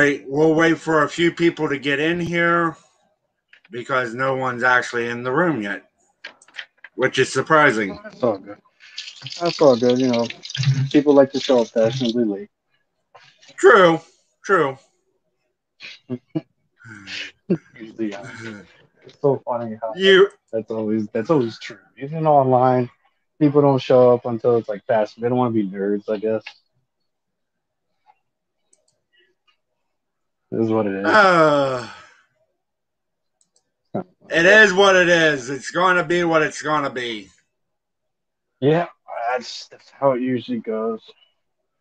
Right, we'll wait for a few people to get in here because no one's actually in the room yet, which is surprising. That's all good. That's all good. You know, people like to show up fashionably late. True, true. Usually, yeah. It's so funny how You that's always that's always true. Even online, people don't show up until it's like fast. They don't want to be nerds, I guess. This is what it is. uh, it is what it is. It's going to be what it's going to be. Yeah, that's that's how it usually goes.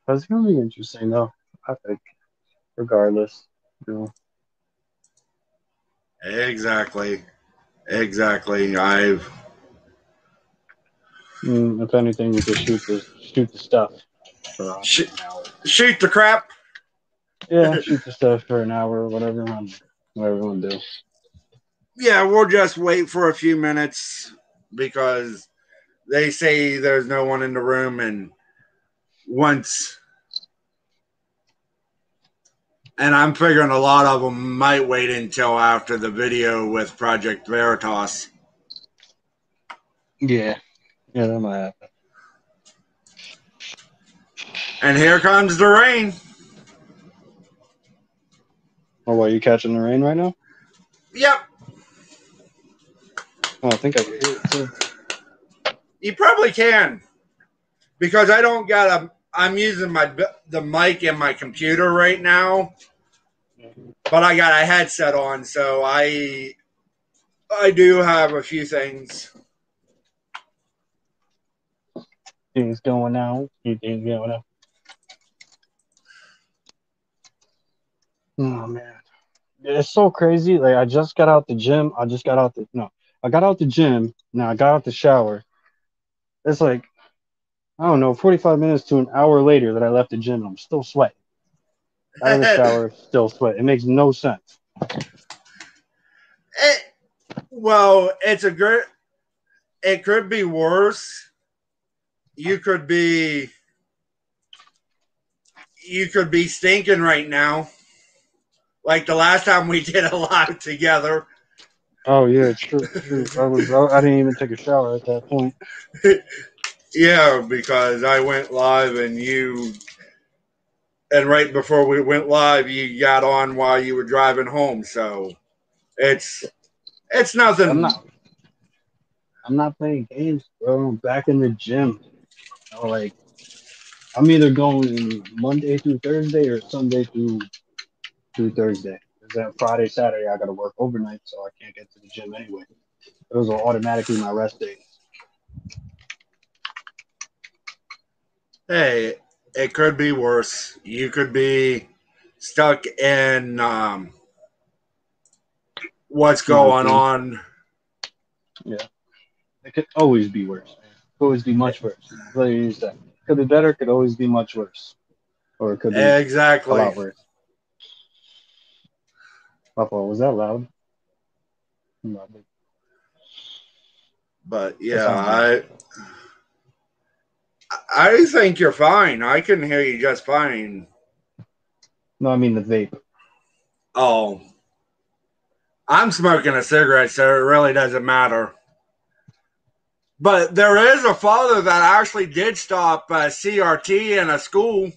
But it's gonna be interesting though. I think, regardless, you know. Exactly. Exactly. I've Mm, if anything, we just shoot the shoot the stuff. For, Sh- an hour. shoot the crap. Yeah, shoot the stuff for an hour or whatever. um, Whatever we want to do. Yeah, we'll just wait for a few minutes because they say there's no one in the room, and once, and I'm figuring a lot of them might wait until after the video with Project Veritas. Yeah, yeah, that might happen. And here comes the rain. Oh, what, you catching the rain right now? Yep, Oh, I think I can hear it too. you probably can because I don't got a. I'm using my the mic in my computer right now. but I got a headset on, so I I do have a few things. Things going out. You things going out. Oh man, it's so crazy. Like I just got out the gym. I just got out the no. I got out the gym. Now I got out the shower. It's like I don't know, forty five minutes to an hour later that I left the gym. and I'm still sweating. Out of the shower, still sweat. It makes no sense. It, well, it's a good. It could be worse. You could be. You could be stinking right now, like the last time we did a live together. Oh yeah, it's true. true. I was. I, I didn't even take a shower at that point. Yeah, because I went live and you, and right before we went live, you got on while you were driving home. So it's it's nothing. I'm not. I'm not playing games, bro. I'm back in the gym. You know, like I'm either going Monday through Thursday or Sunday through through Thursday. Because that Friday, Saturday, I got to work overnight, so I can't get to the gym anyway. Those are automatically my rest days. Hey, it could be worse. You could be stuck in um, what's going on. Yeah, it could always be worse. It could always be much worse. What you say? Could be better. Could always be much worse, or it could be exactly a lot worse. Was that loud? Lovely. But yeah, I I think you're fine. I can hear you just fine. No, I mean the vape. Oh, I'm smoking a cigarette, so it really doesn't matter. But there is a father that actually did stop uh, CRT in a school.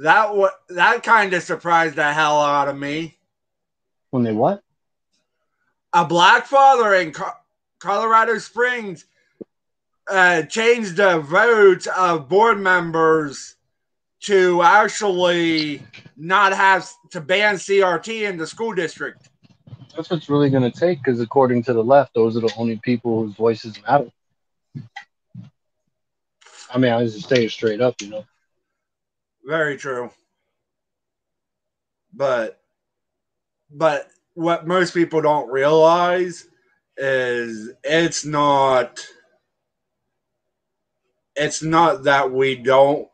That wa that kind of surprised the hell out of me. When they what? A black father in Co- Colorado Springs uh, changed the vote of board members to actually not have to ban CRT in the school district. That's what's really going to take, because according to the left, those are the only people whose voices matter. I mean, I was just saying straight up, you know. Very true. But but what most people don't realize is it's not it's not that we don't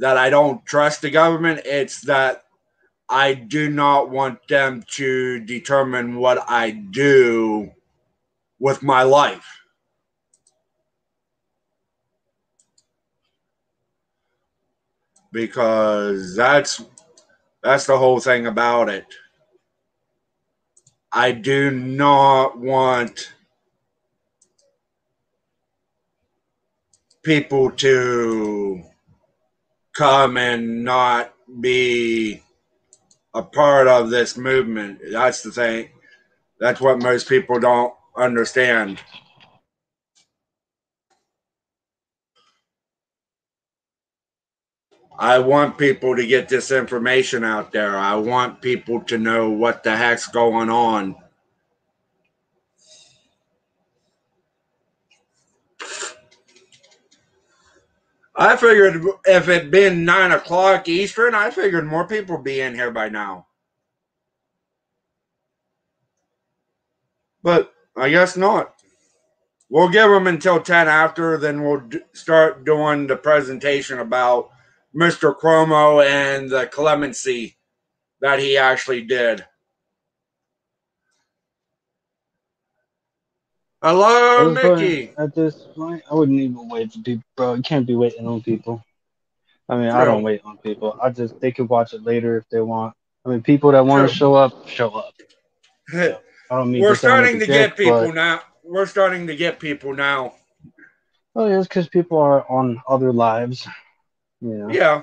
that I don't trust the government, it's that I do not want them to determine what I do with my life. Because that's that's the whole thing about it. I do not want people to come and not be a part of this movement. That's the thing. That's what most people don't understand. I want people to get this information out there. I want people to know what the heck's going on. I figured if it'd been nine o'clock Eastern, I figured more people would be in here by now. But I guess not. We'll give them until 10 after, then we'll start doing the presentation about Mr. Cuomo and the clemency that he actually did. Hello, Mickey. At this point, I wouldn't even wait for people, bro. You can't be waiting on people. I mean, I don't wait on people. I just they can watch it later if they want. I mean, people that want to show up, show up. I don't mean we're starting to get people but... now. We're starting to get people now. Oh, yeah, it's because people are on other lives. Yeah. Yeah.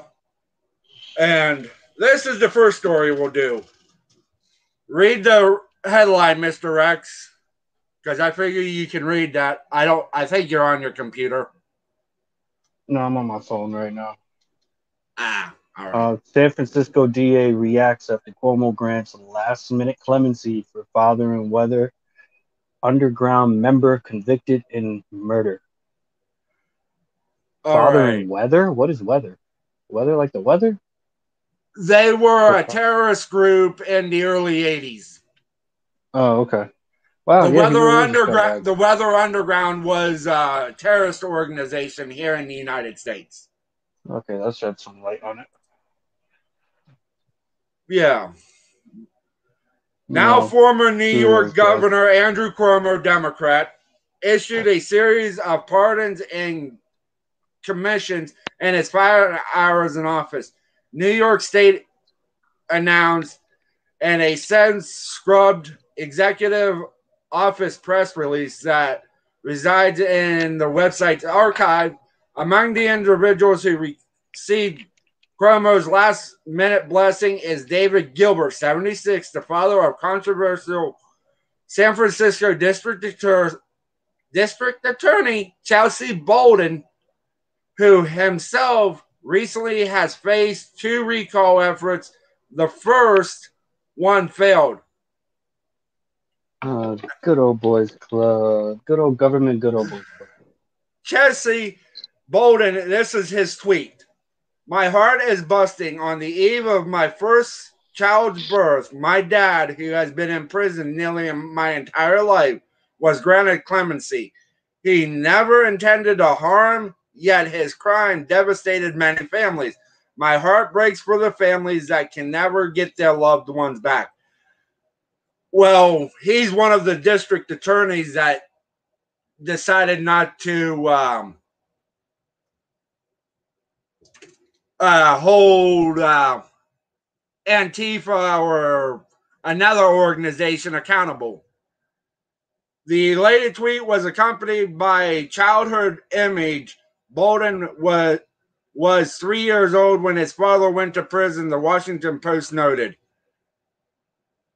And this is the first story we'll do. Read the headline, Mr. Rex because I figure you can read that. I don't. I think you're on your computer. No, I'm on my phone right now. Ah, all right. Uh, San Francisco DA reacts after Cuomo grants last-minute clemency for father and weather underground member convicted in murder. All father right. and weather? What is weather? Weather like the weather? They were a terrorist group in the early '80s. Oh, okay. Wow, the yeah, Weather Underground. The Weather Underground was a terrorist organization here in the United States. Okay, let's shed some light on it. Yeah. Now, no. former New York Governor Andrew Cuomo, Democrat, issued oh. a series of pardons and commissions and his five hours in office. New York State announced in a sentence scrubbed executive office press release that resides in the website's archive. Among the individuals who received Cuomo's last minute blessing is David Gilbert, 76, the father of controversial San Francisco District, District Attorney Chelsea Bolden, who himself recently has faced two recall efforts. The first one failed. Uh, good old boys club. Good old government, good old boys club. Chelsea Bolden, this is his tweet. My heart is busting on the eve of my first child's birth. My dad, who has been in prison nearly my entire life, was granted clemency. He never intended to harm, yet his crime devastated many families. My heart breaks for the families that can never get their loved ones back. Well, he's one of the district attorneys that decided not to um, uh, hold uh, Antifa or another organization accountable. The latest tweet was accompanied by a childhood image. Bolden was was three years old when his father went to prison. The Washington Post noted.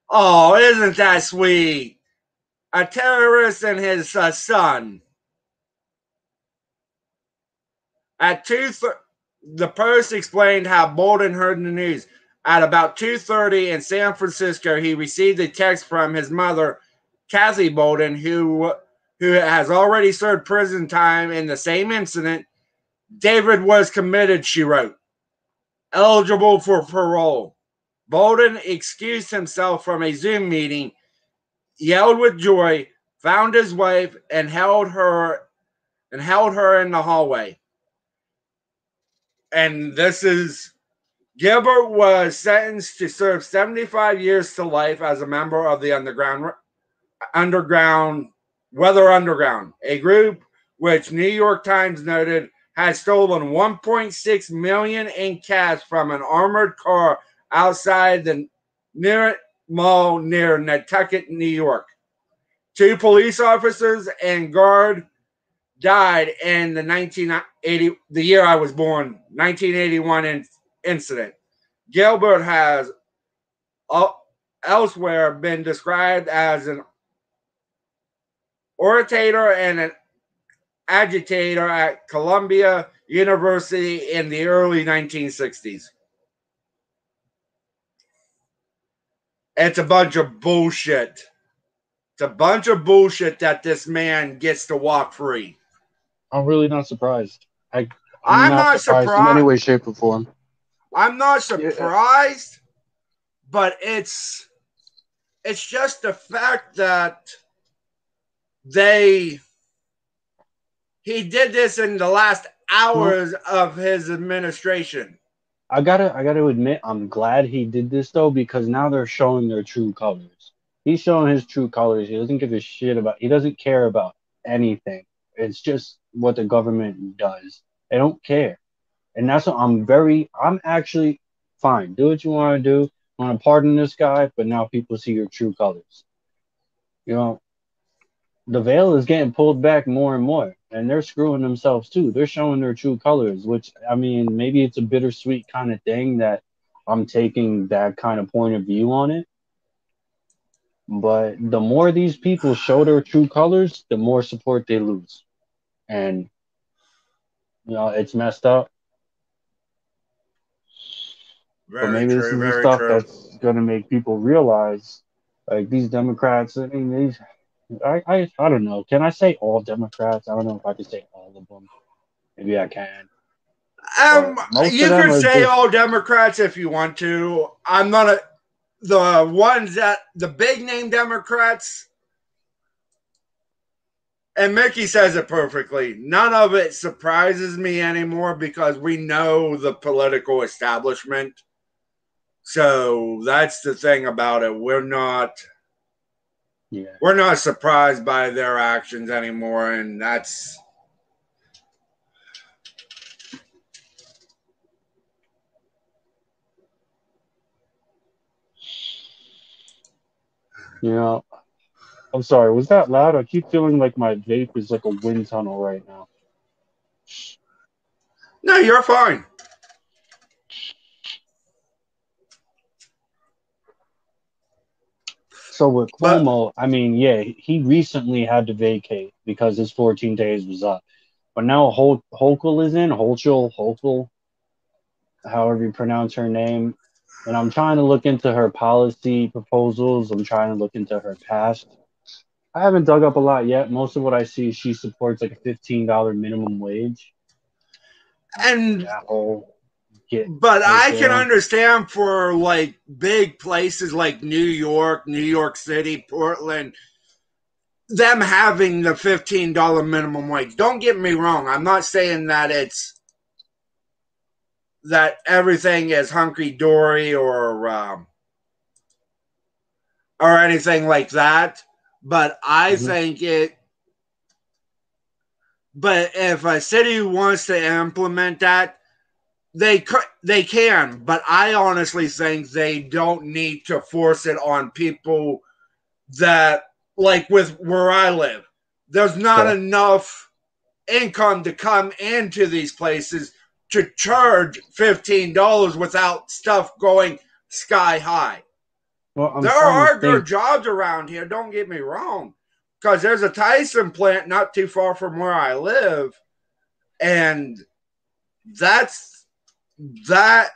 Oh, isn't that sweet? A terrorist and his uh, son. At two, th- the Post explained how Bolden heard the news. At about two thirty in San Francisco, he received a text from his mother, Kathy Bolden, who who has already served prison time in the same incident. David was committed, she wrote, eligible for parole. Bolden excused himself from a Zoom meeting, yelled with joy, found his wife, and held her and held her in the hallway. And this is Gilbert was sentenced to serve 75 years to life as a member of the underground underground Weather Underground, a group which New York Times noted had stolen 1.6 million in cash from an armored car outside the near mall near Nantucket, New York. Two police officers and guard died in the 1980 the year I was born, 1981 in, incident. Gilbert has uh, elsewhere been described as an orator and an agitator at Columbia University in the early 1960s. It's a bunch of bullshit. It's a bunch of bullshit that this man gets to walk free. I'm really not surprised. I, I'm, I'm not, not surprised, surprised, in any way, shape, or form. I'm not surprised, yeah. but it's it's just the fact that they he did this in the last hours of his administration. I gotta I gotta admit I'm glad he did this though because now they're showing their true colors. He's showing his true colors. He doesn't give a shit about he doesn't care about anything. It's just what the government does. They don't care. And that's what I'm very I'm actually fine. Do what you want to do. I want to pardon this guy, but now people see your true colors. You know, the veil is getting pulled back more and more, and they're screwing themselves too. They're showing their true colors, which I mean, maybe it's a bittersweet kind of thing that I'm taking that kind of point of view on it. But the more these people show their true colors, the more support they lose. And you know, it's messed up. Very but maybe true, this is the stuff true. that's gonna make people realize like these Democrats, I mean these I, I I don't know. Can I say all Democrats? I don't know if I can say all of them. Maybe I can. Um, you can say just... all Democrats if you want to. I'm not a the ones that the big name Democrats. And Mickey says it perfectly. None of it surprises me anymore because we know the political establishment. So that's the thing about it. We're not yeah. We're not surprised by their actions anymore, and that's Yeah. I'm sorry, was that loud? I keep feeling like my vape is like a wind tunnel right now. No, you're fine. So with Cuomo, but, I mean, yeah, he recently had to vacate because his 14 days was up. But now Hol- Hochul is in, Hochul, Hochul, however you pronounce her name. And I'm trying to look into her policy proposals. I'm trying to look into her past. I haven't dug up a lot yet. Most of what I see, she supports like a $15 minimum wage. And that whole get. But I can understand for like big places like New York, New York City, Portland, them having the fifteen dollar minimum wage. Don't get me wrong. I'm not saying that it's that everything is hunky dory or um, or anything like that. But I mm-hmm. think it. But if a city wants to implement that, they they can, but I honestly think they don't need to force it on people that like with where I live. There's not enough income to come into these places to charge fifteen dollars without stuff going sky high. Well, there are good jobs around here. Don't get me wrong, because there's a Tyson plant not too far from where I live, and that's that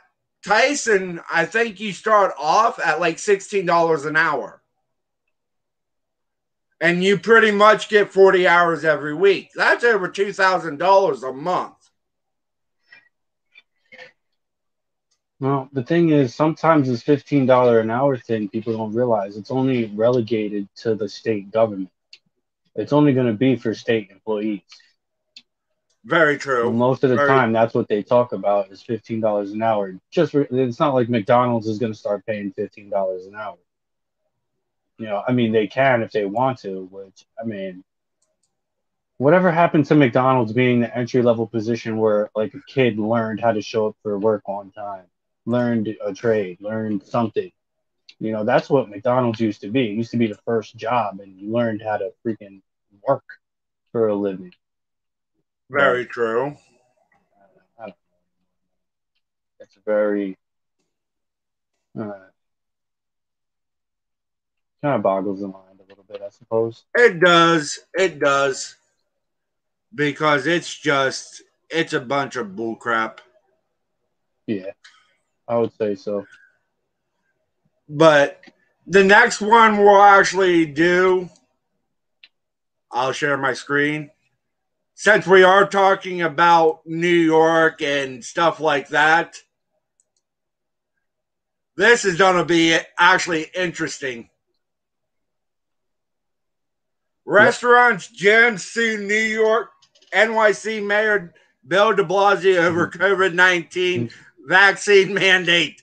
Tyson, I think you start off at like $16 an hour. And you pretty much get 40 hours every week. That's over $2,000 a month. Well, the thing is, sometimes this $15 an hour thing, people don't realize it's only relegated to the state government. It's only going to be for state employees. Very true. Most of the Very... time, that's what they talk about is fifteen dollars an hour. Just for, it's not like McDonald's is going to start paying fifteen dollars an hour. You know, I mean, they can if they want to. Which I mean, whatever happened to McDonald's being the entry level position where like a kid learned how to show up for work on time, learned a trade, learned something. You know, that's what McDonald's used to be. It used to be the first job, and you learned how to freaking work for a living. Very true. It's very uh, kind of boggles the mind a little bit, I suppose. It does. It does. Because it's just it's a bunch of bullcrap. Yeah, I would say so. But the next one we'll actually do, I'll share my screen. Since we are talking about New York and stuff like that, this is going to be actually interesting. Restaurants, gyms sue New York, NYC Mayor Bill de Blasio over Mm-hmm. COVID 19 vaccine mandate.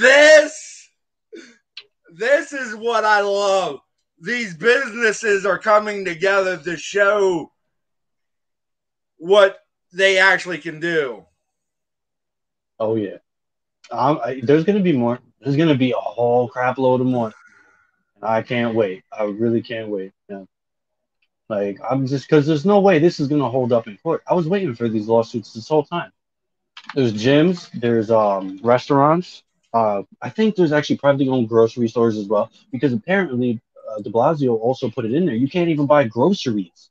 This, this is what I love. These businesses are coming together to show what they actually can do. Oh yeah. Um, I, there's gonna be more. There's gonna be a whole crap load of more. I can't wait. I really can't wait. Yeah. Like I'm just because there's no way this is gonna hold up in court. I was waiting for these lawsuits this whole time. There's gyms. There's um restaurants. Uh, I think there's actually privately owned grocery stores as well because apparently uh, De Blasio also put it in there. You can't even buy groceries.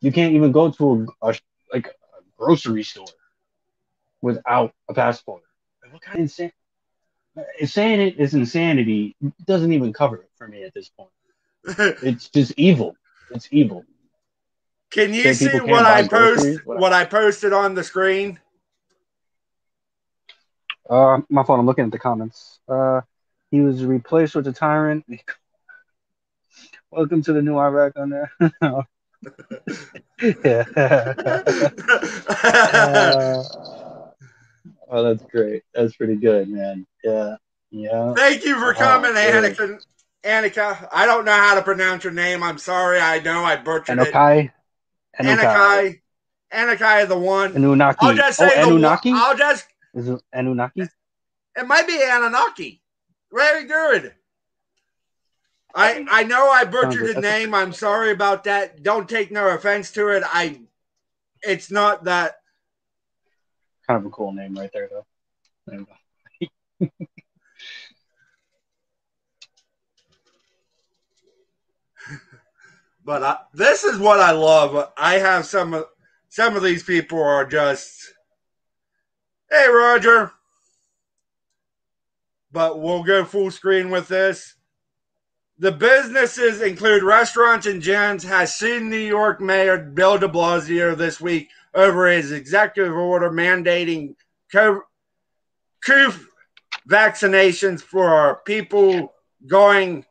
You can't even go to a, a like a grocery store without a passport. What kind of insane? Saying it is insanity doesn't even cover it for me at this point. It's just evil. It's evil. Can you see what I post? What- What I posted on the screen? Uh, my phone. I'm looking at the comments. Uh, he was replaced with a tyrant. Welcome to the new Iraq on there. yeah. Uh, oh, that's great. That's pretty good, man. Yeah. Yeah. Thank you for Oh, coming. Annika. Annika, I don't know how to pronounce your name. I'm sorry. I know I butchered it. Enokai. Enokai. Anakai. Anakai, the one. Anunnaki. I'll just oh, say the one. Anunnaki? I'll just. Is it Anunnaki? It might be Anunnaki. Very good. I I know I butchered his name. I'm sorry about that. Don't take no offense to it. I. It's not that. Kind of a cool name right there, though. There you go. But I, this is what I love. I have some of some of these people are just, hey Roger. But we'll go full screen with this. The businesses include restaurants and gyms has sued New York Mayor Bill De Blasio this week over his executive order mandating co- co- vaccinations for people going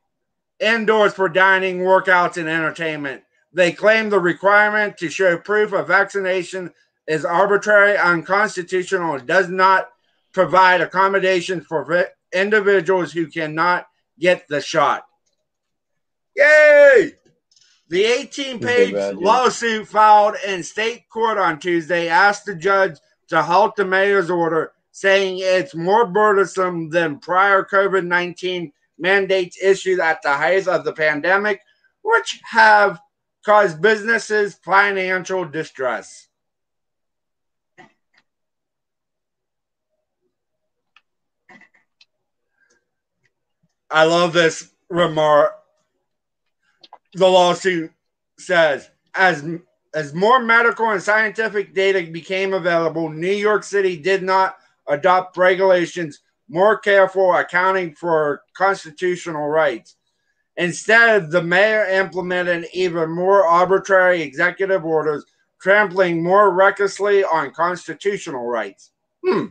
indoors for dining, workouts, and entertainment. They claim the requirement to show proof of vaccination is arbitrary, unconstitutional, and does not provide accommodations for individuals who cannot get the shot. Yay! The 18 page bad, yeah. lawsuit filed in state court on Tuesday asked the judge to halt the mayor's order, saying it's more burdensome than prior COVID 19 mandates issued at the height of the pandemic, which have caused businesses financial distress. I love this remark. The lawsuit says as as more medical and scientific data became available, New York City did not adopt regulations more careful accounting for constitutional rights. Instead, the mayor implemented even more arbitrary executive orders, trampling more recklessly on constitutional rights. Hmm.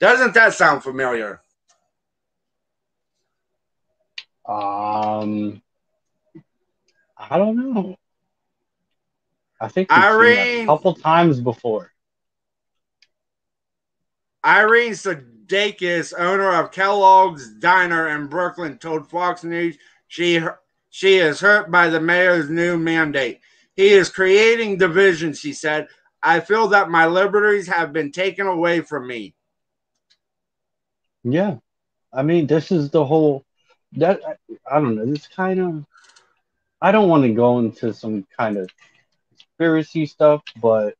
Doesn't that sound familiar? Um, I don't know. I think we've seen that Irene. a couple times before. Irene Sudeikis, owner of Kellogg's Diner in Brooklyn, told Fox News she she is hurt by the mayor's new mandate. He is creating division, she said. I feel that my liberties have been taken away from me. Yeah. I mean, this is the whole that I don't know. This kind of I don't want to go into some kind of conspiracy stuff, but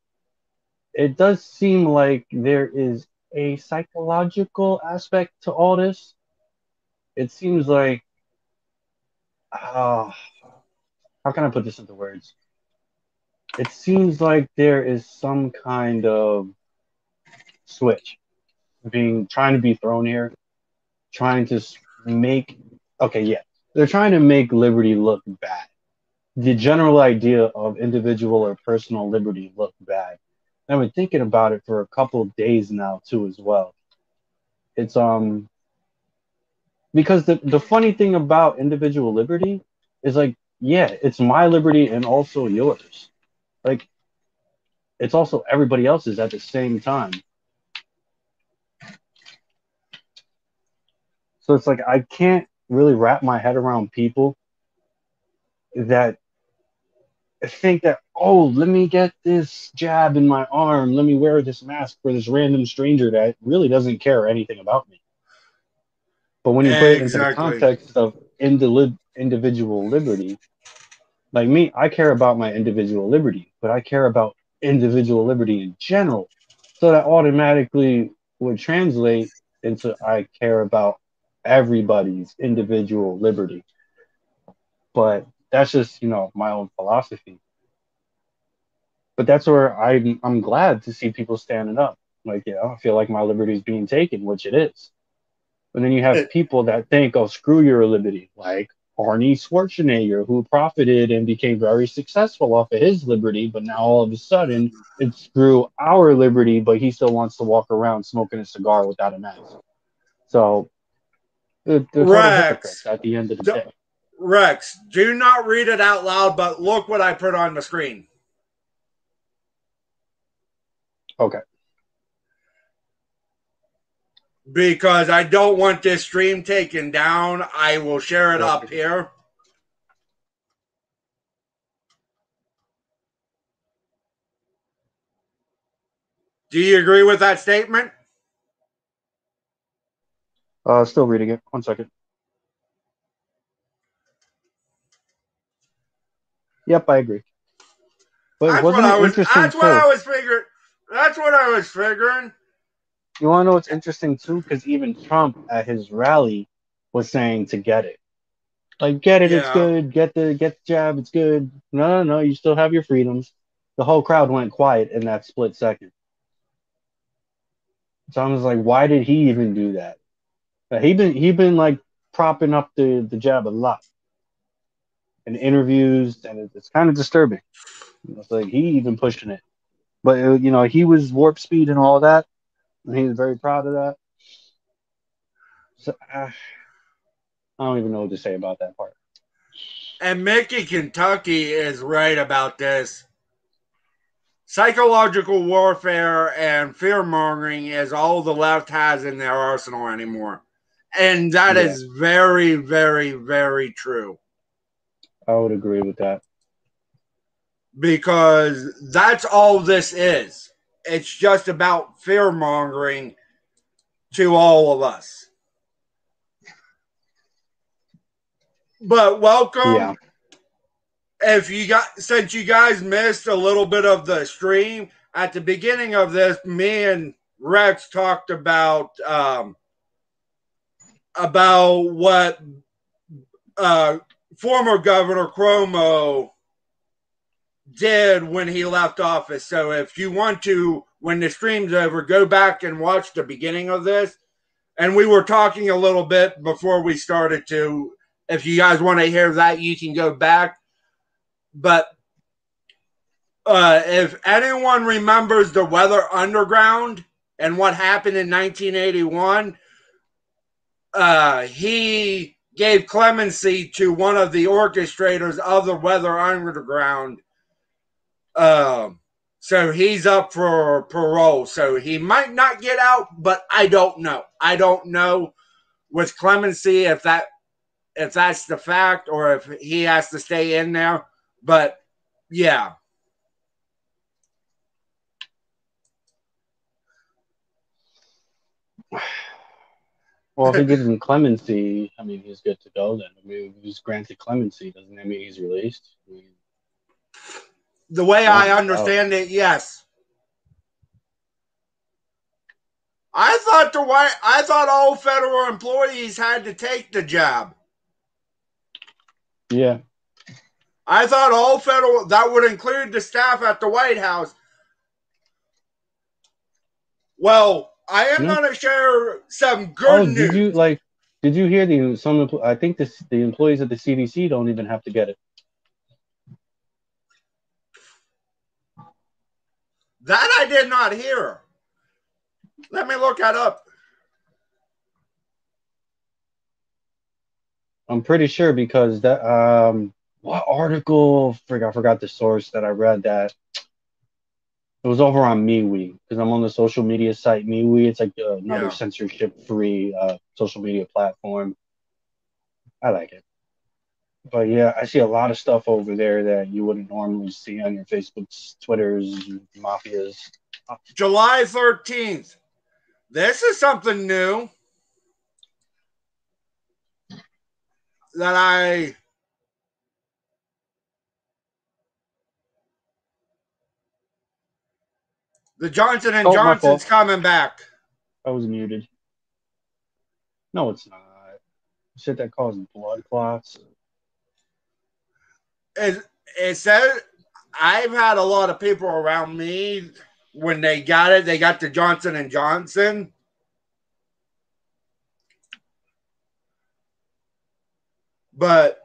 it does seem like there is a psychological aspect to all this. It seems like uh, how can I put this into words? It seems like there is some kind of switch being trying to be thrown here, trying to make okay, yeah, they're trying to make liberty look bad. The general idea of individual or personal liberty look bad. I've been thinking about it for a couple of days now too, as well. It's um because the the funny thing about individual liberty is like, yeah, it's my liberty and also yours. Like, it's also everybody else's at the same time. So it's like I can't really wrap my head around people that think that oh let me get this jab in my arm. Let me wear this mask for this random stranger that really doesn't care anything about me. But when you put it into the context of indi- individual liberty like me i care about my individual liberty but i care about individual liberty in general. So that automatically would translate into i care about everybody's individual liberty. But that's just you know my own philosophy. But that's where I'm I'm glad to see people standing up. Like, you know, I feel like my liberty is being taken, which it is. But then you have people that think, oh, screw your liberty, like Arnie Schwarzenegger, who profited and became very successful off of his liberty, but now all of a sudden it's screw our liberty, but he still wants to walk around smoking a cigar without a mask. So they're, they're Rex, at the end of the day. Rex, do not read it out loud, but look what I put on the screen. Okay. Because I don't want this stream taken down, I will share it okay. up here. Do you agree with that statement? Uh, still reading it. One second. Yep, I agree. But that's wasn't what I was, interesting That's too? what I was figuring. That's what I was figuring. You want to know what's interesting too? Because even Trump at his rally was saying to get it. Like, get it, yeah. it's good. Get the get the jab, it's good. No, no, no, you still have your freedoms. The whole crowd went quiet in that split second. So I was like, why did he even do that? He been he been like propping up the the jab a lot in interviews, and it's kind of disturbing. It's like he even pushing it, but uh, you know he was warp speed and all that, and he was very proud of that. So uh, I don't even know what to say about that part. And Mickey Kentucky is right about this. Psychological warfare and fear mongering is all the left has in their arsenal anymore. And that yeah. is very, very, very true. I would agree with that. Because that's all this is. It's just about fear mongering to all of us. But welcome. Yeah. If you got since you guys missed a little bit of the stream at the beginning of this, me and Rex talked about um, about what uh, former Governor Cuomo did when he left office. So if you want to, when the stream's over, go back and watch the beginning of this. And we were talking a little bit before we started to. If you guys want to hear that, you can go back. But uh, if anyone remembers the Weather Underground and what happened in 1981, uh, he gave clemency to one of the orchestrators of the Weather Underground. Um, so he's up for parole. So he might not get out, but I don't know. I don't know with clemency if that if that's the fact or if he has to stay in there. But Yeah. Well, if he gives him clemency, I mean, he's good to go then. I mean, if he's granted clemency, doesn't that mean he's released? I mean, The way I oh. understand it, yes. I thought the white I thought all federal employees had to take the job. yeah. I thought all federal that would include the staff at the White House. Well, I am going to share some good Oh, news. did you like? Did you hear the some? I think the the employees at the CDC don't even have to get it. That I did not hear. Let me look that up. I'm pretty sure because that um what article forgot I forgot the source that I read that it was over on MeWe because I'm on the social media site MeWe. It's like uh, another Yeah. censorship free uh, social media platform. I like it. But yeah, I see a lot of stuff over there that you wouldn't normally see on your Facebooks, Twitters, mafias. July 13th. This is something new that I The Johnson and Oh, Johnson's coming back. I was muted. No, it's not. Shit that causes blood clots. It, it says I've had a lot of people around me when they got it, they got the Johnson and Johnson. But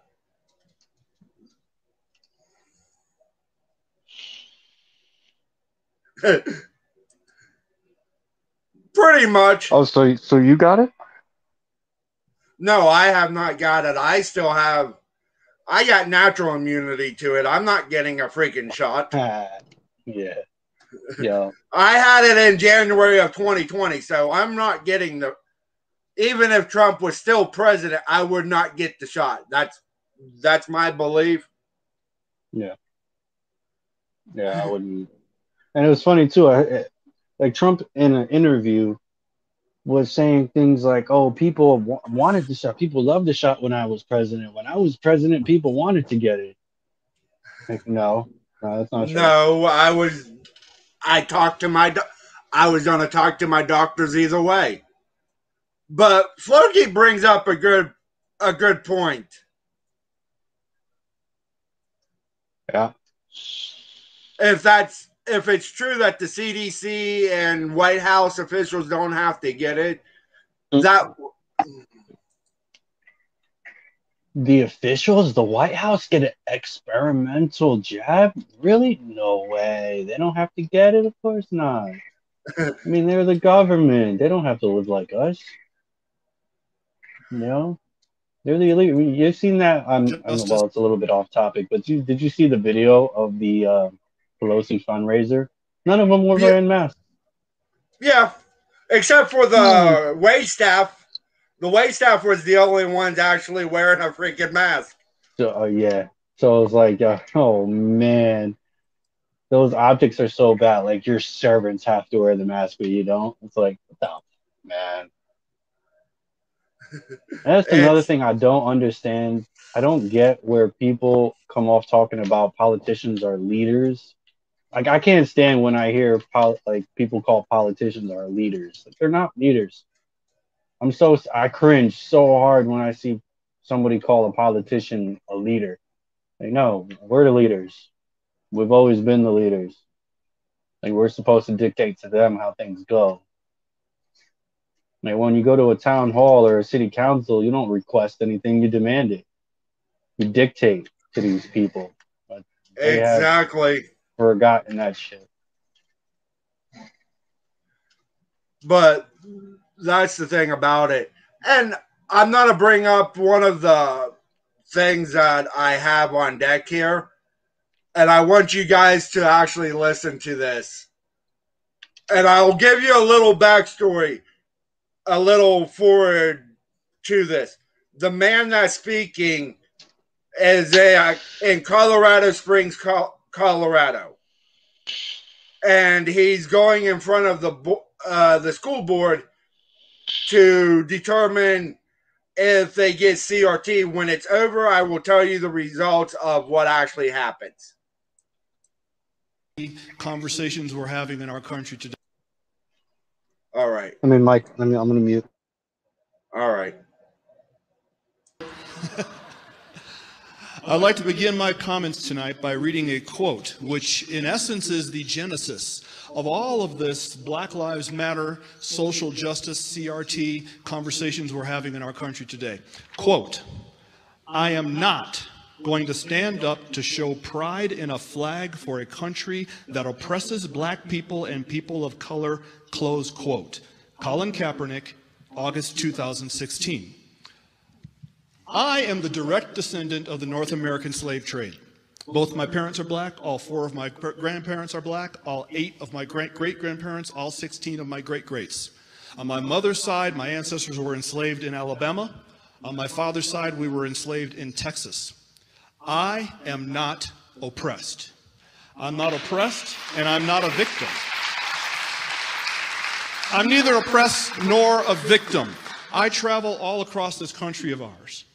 pretty much Oh, so so you got it? no, I have not got it. I still have I got natural immunity to it. I'm not getting a freaking shot. yeah. Yeah. I had it in January of 2020, so I'm not getting the. Even if Trump was still president, I would not get the shot. That's that's my belief. Yeah. Yeah, I wouldn't. And it was funny too. I, like Trump in an interview was saying things like, "Oh, people wa- wanted the shot. People loved the shot when I was president. When I was president, people wanted to get it." Like, no, no, that's not true. No, I was. I talked to my. doc- I was going to talk to my doctors either way. But Floki brings up a good a good point. Yeah. If that's if it's true that the CDC and White House officials don't have to get it, Mm. that The officials, the White House, get an experimental jab? Really? No way. They don't have to get it. Of course not. I mean, they're the government. They don't have to live like us. You know, they're the elite. You've seen that. I don't know, well, it's a little bit off topic, but you, did you see the video of the uh, Pelosi fundraiser? None of them were Yeah. wearing masks. Yeah, except for the wait staff. The wait staff was the only ones actually wearing a freaking mask. So, uh, yeah. So it's like, uh, oh man, those optics are so bad. Like your servants have to wear the mask, but you don't. It's like, what the man. That's another thing I don't understand. I don't get where people come off talking about politicians are leaders. Like I can't stand when I hear pol- like people call politicians are leaders. Like, they're not leaders. I'm so I cringe so hard when I see somebody call a politician a leader. Like no, we're the leaders. We've always been the leaders. Like we're supposed to dictate to them how things go. Like when you go to a town hall or a city council, you don't request anything, you demand it. You dictate to these people. They have Exactly. Forgotten that shit. But that's the thing about it. And I'm going to bring up one of the things that I have on deck here. And I want you guys to actually listen to this. And I'll give you a little backstory, a little forward to this. The man that's speaking is a, in Colorado Springs, Colorado, and he's going in front of the uh, the school board to determine if they get CRT. When it's over, I will tell you the results of what actually happens. Conversations we're having in our country today. All right. I mean, Mike, I mean, I'm going to mute. All right. I'd like to begin my comments tonight by reading a quote, which in essence is the genesis of all of this Black Lives Matter, social justice, CRT conversations we're having in our country today. Quote, I am not going to stand up to show pride in a flag for a country that oppresses black people and people of color, close quote. Colin Kaepernick, August 2016. I am the direct descendant of the North American slave trade. Both my parents are black, all four of my grandparents are black, all eight of my great grandparents, all 16 of my great greats. On my mother's side, my ancestors were enslaved in Alabama. On my father's side, we were enslaved in Texas. I am not oppressed. I'm not oppressed, and I'm not a victim. I'm neither oppressed nor a victim. I travel all across this country of ours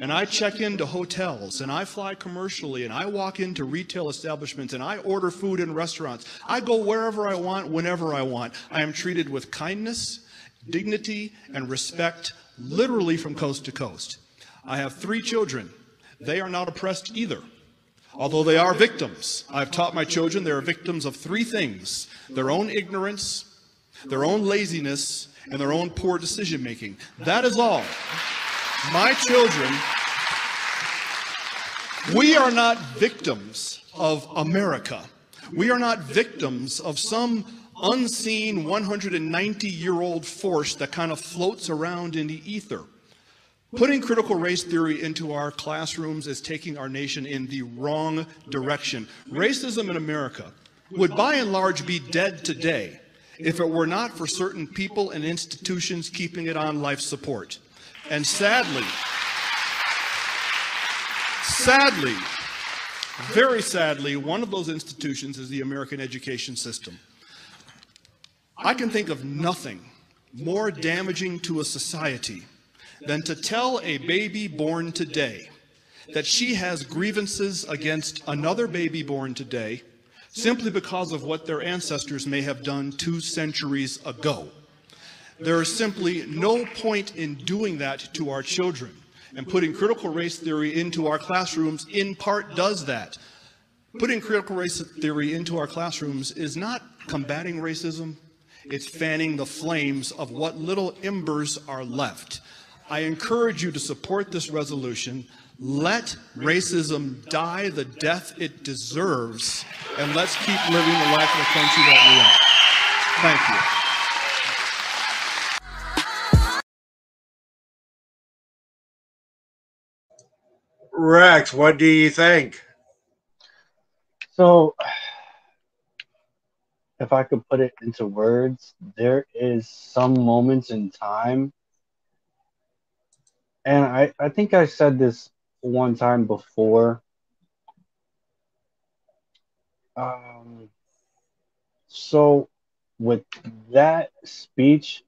and I check into hotels and I fly commercially and I walk into retail establishments and I order food in restaurants. I go wherever I want, whenever I want. I am treated with kindness, dignity, and respect literally from coast to coast. I have three children. They are not oppressed either. Although they are victims, I've taught my children they are victims of three things their own ignorance, their own laziness, and their own poor decision making. That is all my children, we are not victims of America. We are not victims of some unseen 190 year old force that kind of floats around in the ether. Putting critical race theory into our classrooms is taking our nation in the wrong direction. Racism in America would by and large be dead today if it were not for certain people and institutions keeping it on life support. And sadly, sadly, very sadly, one of those institutions is the American education system. I can think of nothing more damaging to a society than to tell a baby born today that she has grievances against another baby born today simply because of what their ancestors may have done two centuries ago. There is simply no point in doing that to our children. And putting critical race theory into our classrooms in part does that. Putting critical race theory into our classrooms is not combating racism, it's fanning the flames of what little embers are left. I encourage you to support this resolution. Let racism die the death it deserves, and let's keep living the life of the country that we are. Thank you. Rex, what do you think? So, if I could put it into words, there is some moments in time, and I, I think I said this one time before. Um, so, with that speech,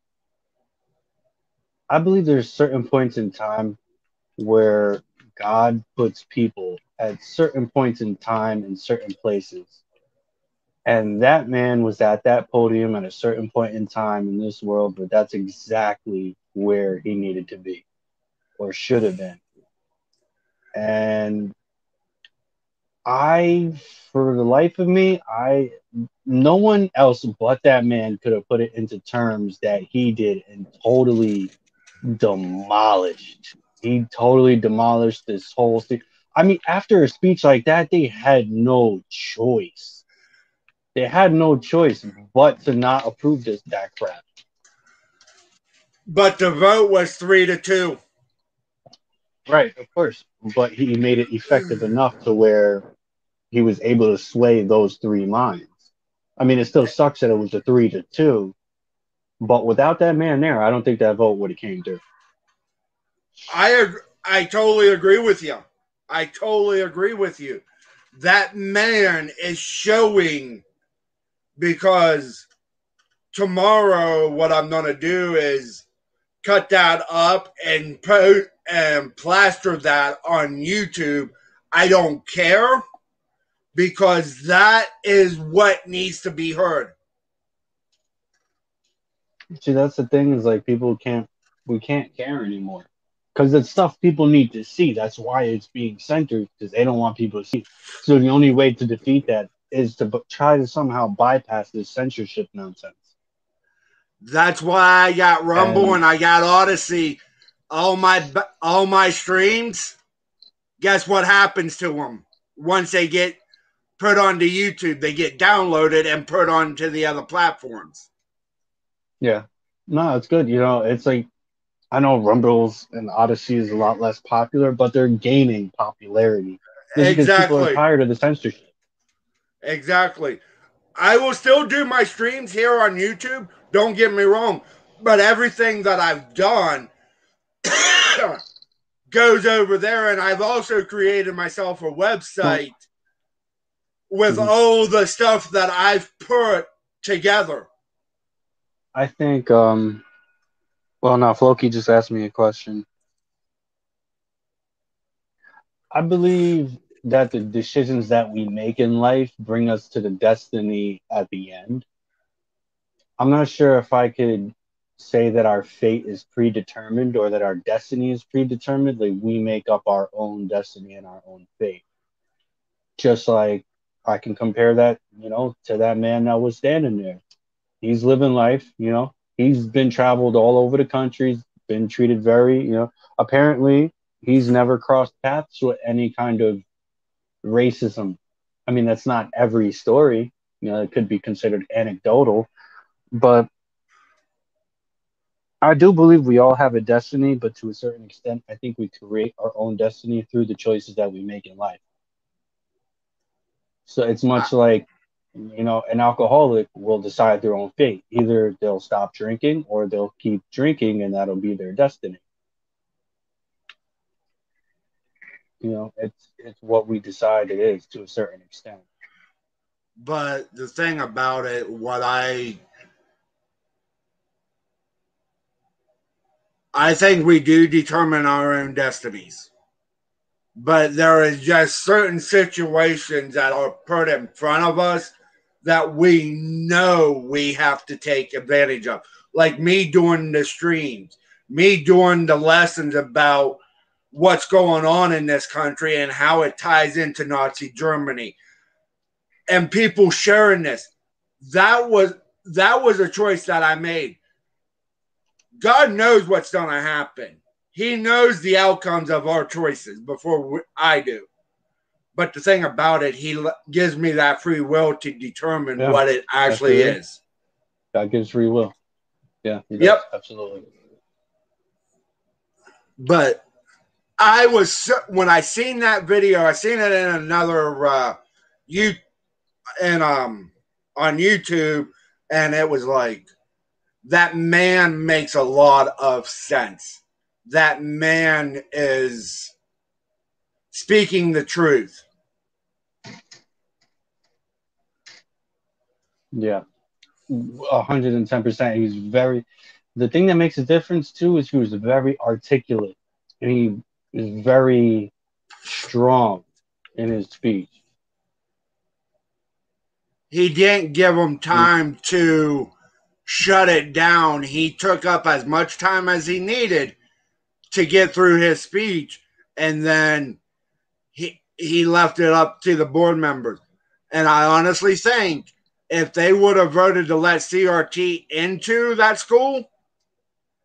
I believe there's certain points in time where God puts people at certain points in time in certain places. And that man was at that podium at a certain point in time in this world, but that's exactly where he needed to be or should have been. And I, for the life of me, I, no one else but that man could have put it into terms that he did and totally demolished he totally demolished this whole thing. I mean, after a speech like that, they had no choice. They had no choice but to not approve this that crap. But the vote was three to two. Right, of course. But he made it effective enough to where he was able to sway those three minds. I mean, it still sucks that it was a three to two, but without that man there, I don't think that vote would have came through. I I totally agree with you. I totally agree with you. that man is showing because tomorrow what I'm gonna do is cut that up and put and plaster that on YouTube. I don't care because that is what needs to be heard. See, that's the thing is like people can't, we can't care anymore because it's stuff people need to see. That's why it's being censored because they don't want people to see. So the only way to defeat that is to b- try to somehow bypass this censorship nonsense. That's why I got Rumble And- and I got Odysee. All my all my streams. Guess what happens to them once they get put onto YouTube? They get downloaded and put onto the other platforms. Yeah. No, it's good. You know, it's like I know Rumbles and Odysee is a lot less popular, but they're gaining popularity. Just because people are tired of the censorship. Exactly. I will still do my streams here on YouTube. Don't get me wrong, but everything that I've done goes over there, and I've also created myself a website with Mhm. all the stuff that I've put together. I think um well no, Floki just asked me a question. I believe that the decisions that we make in life bring us to the destiny at the end. I'm not sure if I could say that our fate is predetermined or that our destiny is predetermined. Like we make up our own destiny and our own fate. Just like I can compare that, you know, to that man that was standing there. He's living life, you know. He's been traveled all over the country, been treated very, you know, apparently he's never crossed paths with any kind of racism. I mean, that's not every story. You know, it could be considered anecdotal, but I do believe we all have a destiny, but to a certain extent, I think we create our own destiny through the choices that we make in life. So it's much like, you know, an alcoholic will decide their own fate. Either they'll stop drinking or they'll keep drinking, and that'll be their destiny. You know, it's it's what we decide it is to a certain extent. But the thing about it, what I I think we do determine our own destinies. But there is just certain situations that are put in front of us that we know we have to take advantage of. Like me doing the streams, me doing the lessons about what's going on in this country and how it ties into Nazi Germany and people sharing this. That was that was a choice that I made. God knows what's going to happen. He knows the outcomes of our choices before I do. But the thing about it, he l- gives me that free will to determine Yeah, what it actually is. God gives free will. Yeah. Yep. Absolutely. But I was so- when I seen that video, I seen it in another uh, you and um on YouTube, and it was like that man makes a lot of sense. That man is speaking the truth. Yeah, hundred and ten percent. He was very. The thing that makes a difference too is he was very articulate, and he is very strong in his speech. He didn't give him time to shut it down. He took up as much time as he needed to get through his speech, and then he he left it up to the board members. And I honestly think if they would have voted to let CRT into that school,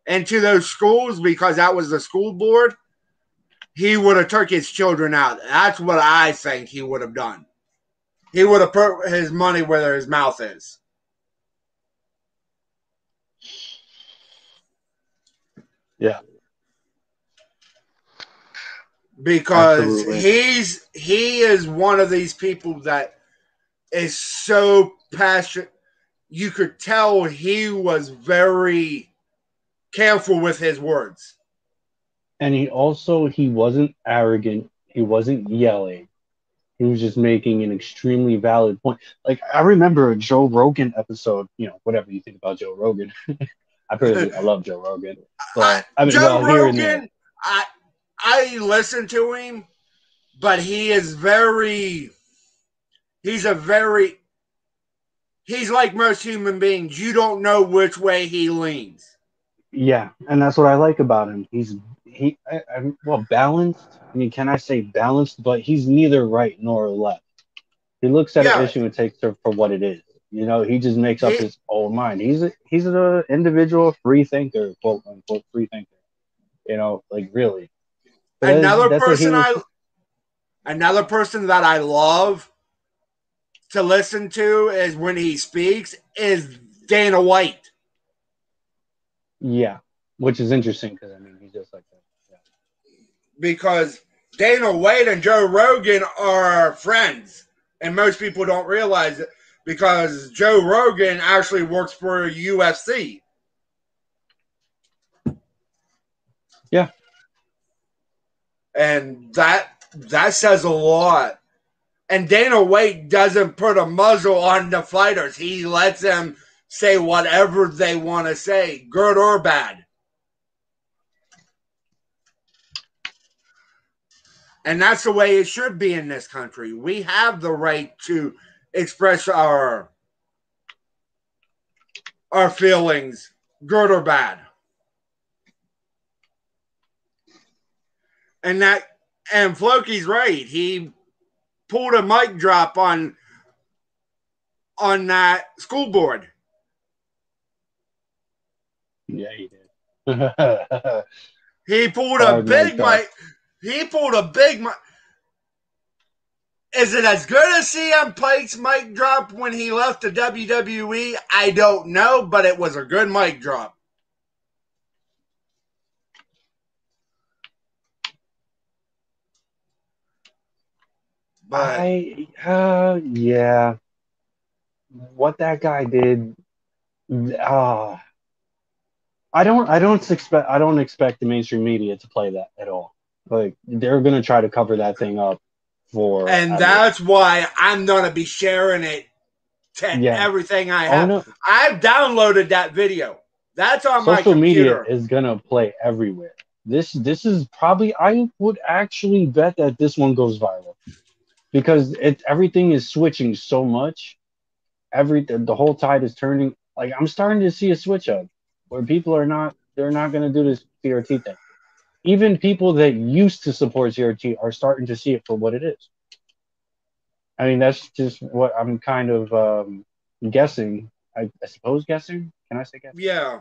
into those schools, because that was the school board, he would have took his children out. That's what I think he would have done. He would have put his money where his mouth is. Yeah. Because Absolutely. he's he is one of these people that is so passionate. You could tell he was very careful with his words. And he also he wasn't arrogant. He wasn't yelling. He was just making an extremely valid point. Like I remember a Joe Rogan episode. You know, whatever you think about Joe Rogan, I personally I love Joe Rogan. But I mean, Joe well, here and there. Rogan, I I listen to him, but he is very. He's a very. He's like most human beings. You don't know which way he leans. Yeah, and that's what I like about him. He's he, I, I, well balanced. I mean, can I say balanced? But he's neither right nor left. He looks at Yeah. an issue and takes it for what it is. You know, he just makes up He- his own mind. He's a, he's an individual free thinker, quote unquote free thinker. You know, like really. But another that's what he person I another person that I love to listen to is when he speaks is Dana White. yeah, which is interesting because I mean he's just like that. Yeah. because Dana White and Joe Rogan are friends, and most people don't realize it because Joe Rogan actually works for UFC. Yeah. And that that says a lot. And Dana White doesn't put a muzzle on the fighters; he lets them say whatever they want to say, good or bad. And that's the way it should be in this country. We have the right to express our our feelings, good or bad. And that and Floki's right. He pulled a mic drop on on that school board. Yeah, he did. He pulled a big mic mic. He pulled a big mic. Is it as good as CM Punk's mic drop when he left the WWE? I don't know, but it was a good mic drop. But I uh yeah. What that guy did uh I don't I don't expect I don't expect the mainstream media to play that at all. Like they're gonna try to cover that thing up for and that's why I'm gonna be sharing it to Yeah. everything I oh, have. no, I've downloaded that video. That's on my social media is gonna play everywhere. This this is probably I would actually bet that this one goes viral because it everything is switching so much. Every the, whole tide is turning. Like I'm starting to see a switch up where people are not they're not gonna do this CRT thing. Even people that used to support CRT are starting to see it for what it is. I mean that's just what I'm kind of um, guessing. I, I suppose guessing. Can I say guessing? yeah.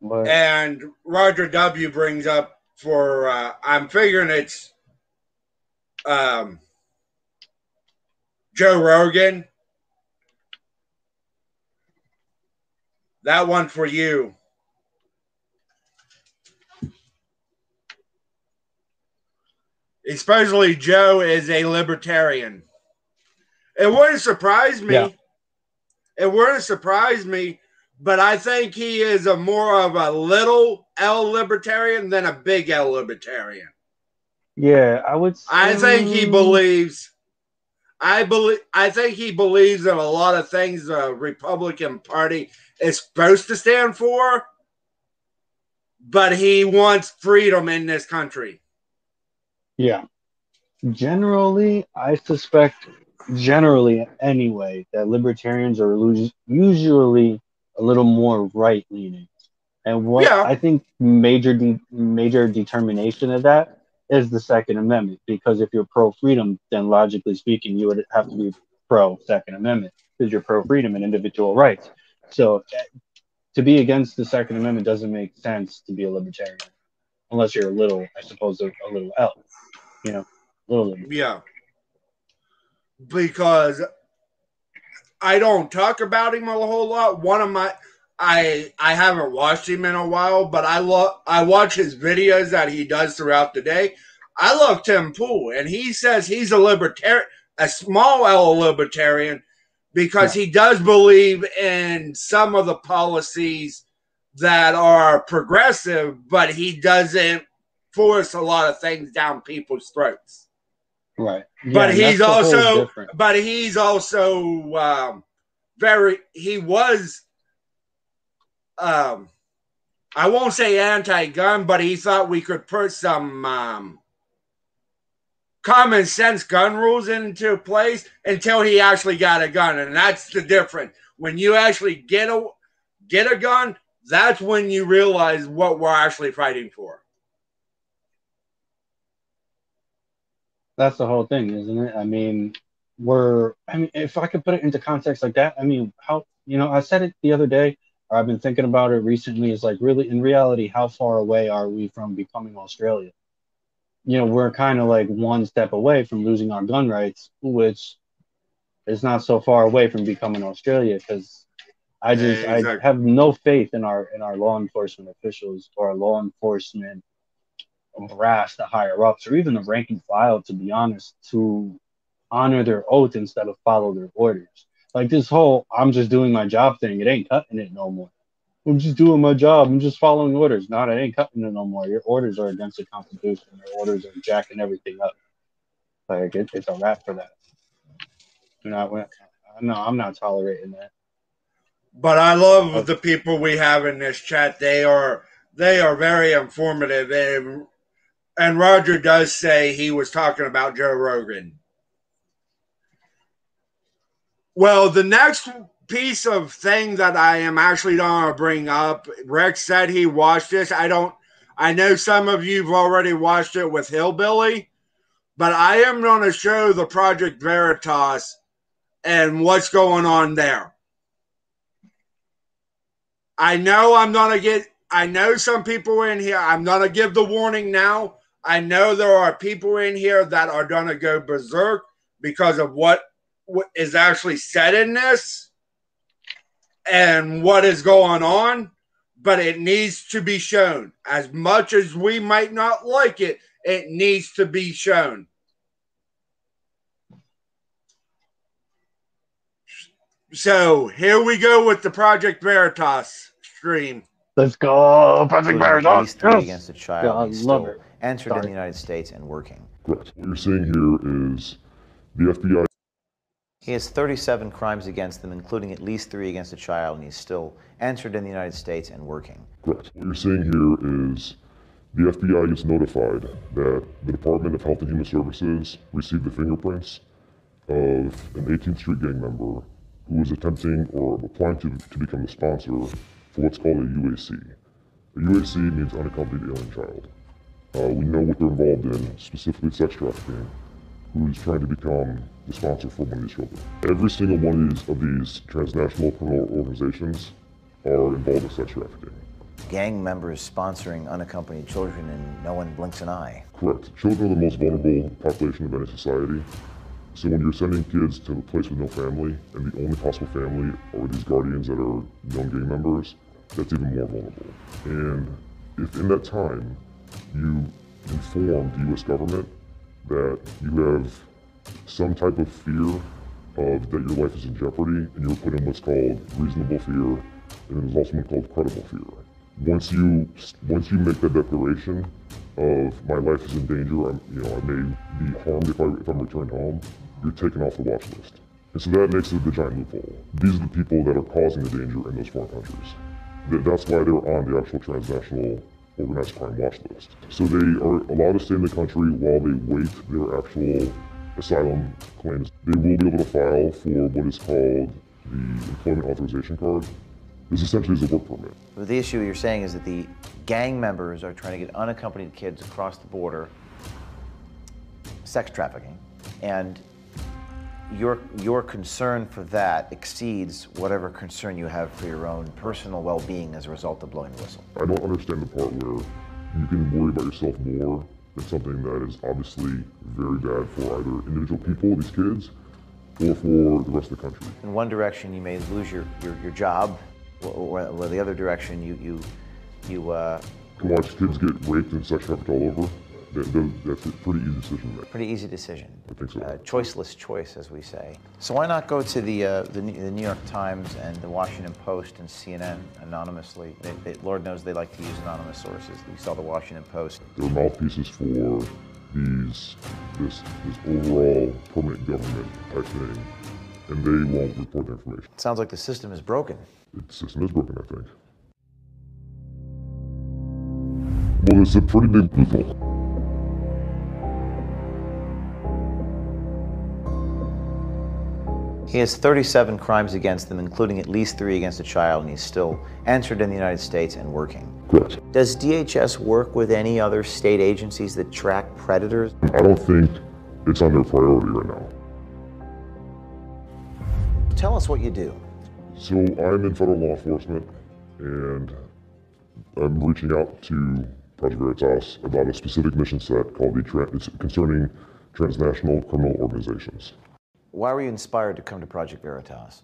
But, And Roger W brings up for uh, I'm figuring it's um, Joe Rogan. That one for you. Especially Joe is a libertarian. It wouldn't surprise me. Yeah. It wouldn't surprise me but I think he is a more of a little L libertarian than a big L libertarian. Yeah, I would. Say, I think he believes. I believe. I think he believes in a lot of things the Republican Party is supposed to stand for, but he wants freedom in this country. Yeah. Generally, I suspect, generally anyway, that libertarians are usually a little more right leaning, and what Yeah. I think major de- major determination of that is the Second Amendment. Because if you're pro freedom, then logically speaking, you would have to be pro Second Amendment because you're pro freedom and individual rights. So, to be against the Second Amendment doesn't make sense to be a libertarian, unless you're a little, I suppose, a, a little L, you know, little. Yeah. Because I don't talk about him a whole lot. One of my I I haven't watched him in a while, but I love I watch his videos that he does throughout the day. I love Tim Pool, and he says he's a libertarian, a small L libertarian, because he does believe in some of the policies that are progressive, but he doesn't force a lot of things down people's throats. Right. but he's that's a whole also but he's also um, very he was um I won't say anti-gun, but he thought we could put some um, common sense gun rules into place until he actually got a gun, and that's the difference. When you actually get a get a gun, that's when you realize what we're actually fighting for. That's the whole thing, isn't it? I mean, we're, I mean, if I could put it into context like that, I mean, how, you know, I said it the other day, I've been thinking about it recently, is like really, in reality, how far away are we from becoming Australia? You know, we're kind of like one step away from losing our gun rights, which is not so far away from becoming Australia because I just, Yeah, exactly. I have no faith in our, in our law enforcement officials or our law enforcement brass, the higher ups, or even the rank and file, to be honest, to honor their oath instead of follow their orders. Like this whole I'm just doing my job thing, it ain't cutting it no more. I'm just doing my job. I'm just following orders. Not, it ain't cutting it no more. Your orders are against the Constitution. Your orders are jacking everything up. Like it, it's a wrap for that. You're not. No, I'm not tolerating that. But I love uh, the people we have in this chat. They are they are very informative, and and Roger does say he was talking about Joe Rogan. Well, the next piece of thing that I am actually going to bring up, Rex said he watched this. I don't. I know some of you've already watched it with Hillbilly, but I am going to show the Project Veritas and what's going on there. I know I'm gonna get. I know some people in here. I'm gonna give the warning now. I know there are people in here that are gonna go berserk because of what, what is actually said in this and what is going on. But it needs to be shown. As much as we might not like it, it needs to be shown. So here we go with the Project Veritas stream. Let's go, Project including at Veritas. against a child. Yeah, I he's love still it. entered in the United States and working. Correct. What you're saying here is the FBI He has 37 crimes against them, including at least three against a child, and he's still entered in the United States and working. Correct. What you're saying here is the FBI gets notified that the Department of Health and Human Services received the fingerprints of an 18th Street gang member who was attempting or applying to, to become the sponsor for what's called a UAC. A UAC means unaccompanied alien child. Uh, we know what they're involved in, specifically sex trafficking, who's trying to become the sponsor for one of these children. Every single one of these, of these transnational criminal organizations are involved in sex trafficking. Gang members sponsoring unaccompanied children, and no one blinks an eye. Correct. Children are the most vulnerable population of any society. So when you're sending kids to a place with no family, and the only possible family are these guardians that are known gang members, that's even more vulnerable. And if in that time you inform the U.S. government that you have some type of fear of that your life is in jeopardy, and you're put in what's called reasonable fear, and there's also one called credible fear. Once you once you make that declaration of my life is in danger, I'm, you know, I may be harmed if I if I'm returned home, you're taken off the watch list. And so that makes it the giant loophole. These are the people that are causing the danger in those foreign countries. Th- That's why they're on the actual transnational organized crime watch list. So they are allowed to stay in the country while they wait their actual asylum claims. They will be able to file for what is called the employment authorization card. This essentially is a work permit. But the issue you're saying is that the gang members are trying to get unaccompanied kids across the border, sex trafficking, and your your concern for that exceeds whatever concern you have for your own personal well-being as a result of blowing the whistle. I don't understand the part where you can worry about yourself more than something that is obviously very bad for either individual people, these kids, or for the rest of the country. In one direction, you may lose your, your, your job, or, or, the other direction, you you you uh, To watch kids get raped and sex trafficked all over, that, that, that's a pretty easy decision to make. pretty easy decision. I think so. Uh, choiceless choice, as we say. So why not go to the, uh, the, New- the New York Times and the Washington Post and CNN anonymously? They, they, Lord knows they like to use anonymous sources. We saw the Washington Post. They're mouthpieces for these this this overall permanent government type thing, and they won't report the information. It sounds like the system is broken. The system is broken, I think. Well, it's a pretty big loophole. He has 37 crimes against them, including at least three against a child, and he's still entered in the United States and working. Correct. Does DHS work with any other state agencies that track predators? I don't think it's on their priority right now. Tell us what you do. So I'm in federal law enforcement, and I'm reaching out to Project Veritas about a specific mission set called the tra- it's concerning transnational criminal organizations. Why were you inspired to come to Project Veritas?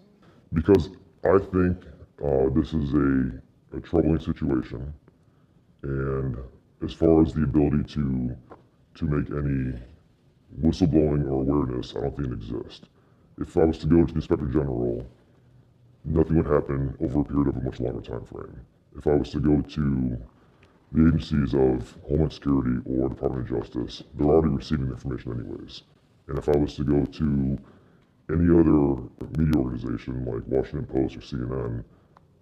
Because I think uh, this is a, a troubling situation, and as far as the ability to to make any whistleblowing or awareness, I don't think it exists. If I was to go to the Inspector General, nothing would happen over a period of a much longer time frame. If I was to go to the agencies of Homeland Security or Department of Justice, they're already receiving the information anyways. And if I was to go to any other media organization like Washington Post or CNN,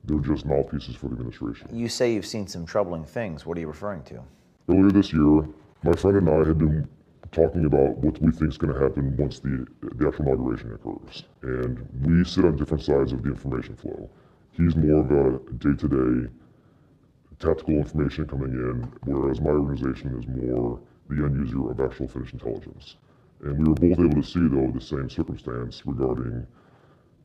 they're just mouthpieces for the administration. You say you've seen some troubling things. What are you referring to? Earlier this year, my friend and I had been talking about what we think is going to happen once the, the actual inauguration occurs. And we sit on different sides of the information flow. He's more of a day to day tactical information coming in, whereas my organization is more the end user of actual finished intelligence. And we were both able to see, though, the same circumstance regarding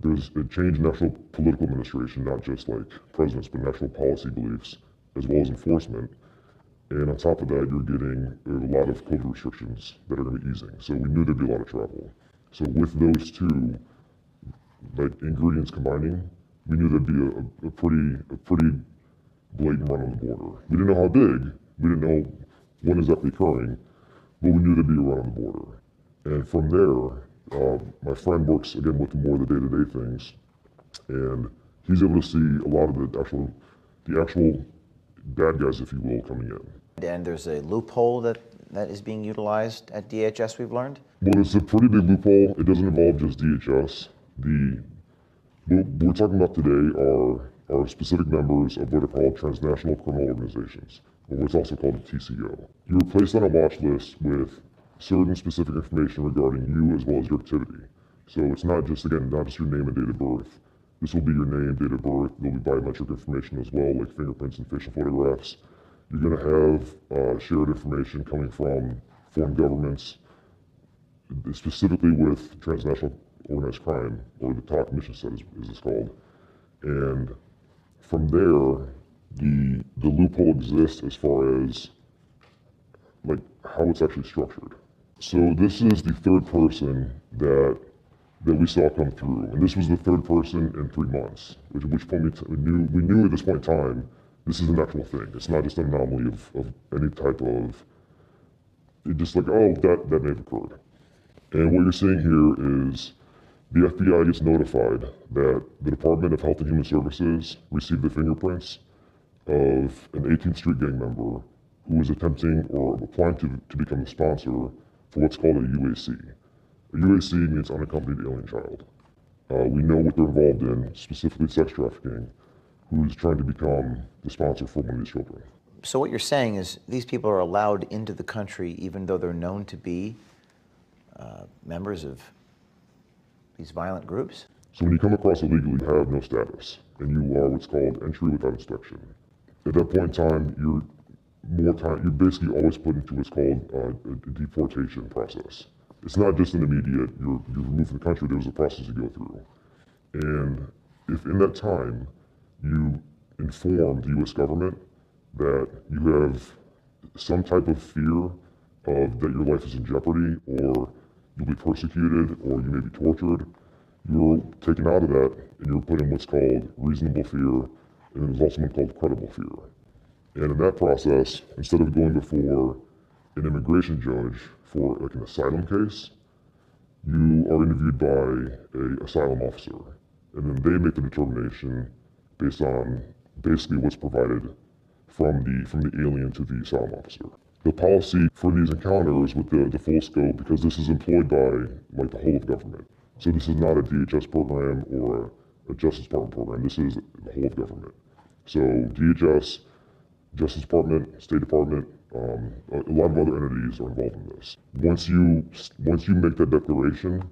there's a change in national political administration, not just like presidents, but national policy beliefs, as well as enforcement. And on top of that, you're getting a lot of COVID restrictions that are going to be easing. So we knew there'd be a lot of travel. So with those two, like ingredients combining, we knew there'd be a, a pretty, a pretty blatant run on the border. We didn't know how big, we didn't know when exactly occurring, but we knew there'd be a run on the border. And from there, uh, my friend works again with more of the day-to-day things, and he's able to see a lot of the actual, the actual bad guys, if you will, coming in. And there's a loophole that, that is being utilized at DHS, we've learned? Well, it's a pretty big loophole. It doesn't involve just DHS. The what we're talking about today are are specific members of what are called transnational criminal organizations, or what's also called a TCO. You were placed on a watch list with certain specific information regarding you as well as your activity. So it's not just again not just your name and date of birth. This will be your name, date of birth. There'll be biometric information as well, like fingerprints and facial photographs. You're going to have uh, shared information coming from foreign governments, specifically with transnational organized crime, or the TOC mission set, as, as it's called. And from there, the the loophole exists as far as like how it's actually structured. So this is the third person that that we saw come through, and this was the third person in three months. Which, which point we, t- we knew we knew at this point in time this is an actual thing. It's not just an anomaly of, of any type of. Just like oh that that may have occurred, and what you're seeing here is the FBI gets notified that the Department of Health and Human Services received the fingerprints of an 18th Street gang member who was attempting or applying to, to become the sponsor for what's called a UAC. A UAC means unaccompanied alien child. Uh, we know what they're involved in, specifically sex trafficking, who's trying to become the sponsor for one of these children. So what you're saying is these people are allowed into the country even though they're known to be uh, members of these violent groups? So when you come across illegally, you have no status, and you are what's called entry without inspection. At that point in time, you're more time. You're basically always put into what's called uh, a deportation process. It's not just an immediate. You're you're removed from the country. There's a process you go through, and if in that time you inform the U.S. government that you have some type of fear of that your life is in jeopardy or you'll be persecuted or you may be tortured, you're taken out of that and you're put in what's called reasonable fear and there's also one called credible fear. And in that process, instead of going before an immigration judge for like an asylum case, you are interviewed by a asylum officer, and then they make the determination based on basically what's provided from the from the alien to the asylum officer. the policy for these encounters with the, the full scope, because this is employed by like the whole of government. So this is not a DHS program or a, a Justice Department program. This is the whole of government. So DHS, Justice Department, State Department, um, a, a lot of other entities are involved in this. Once you once you make that declaration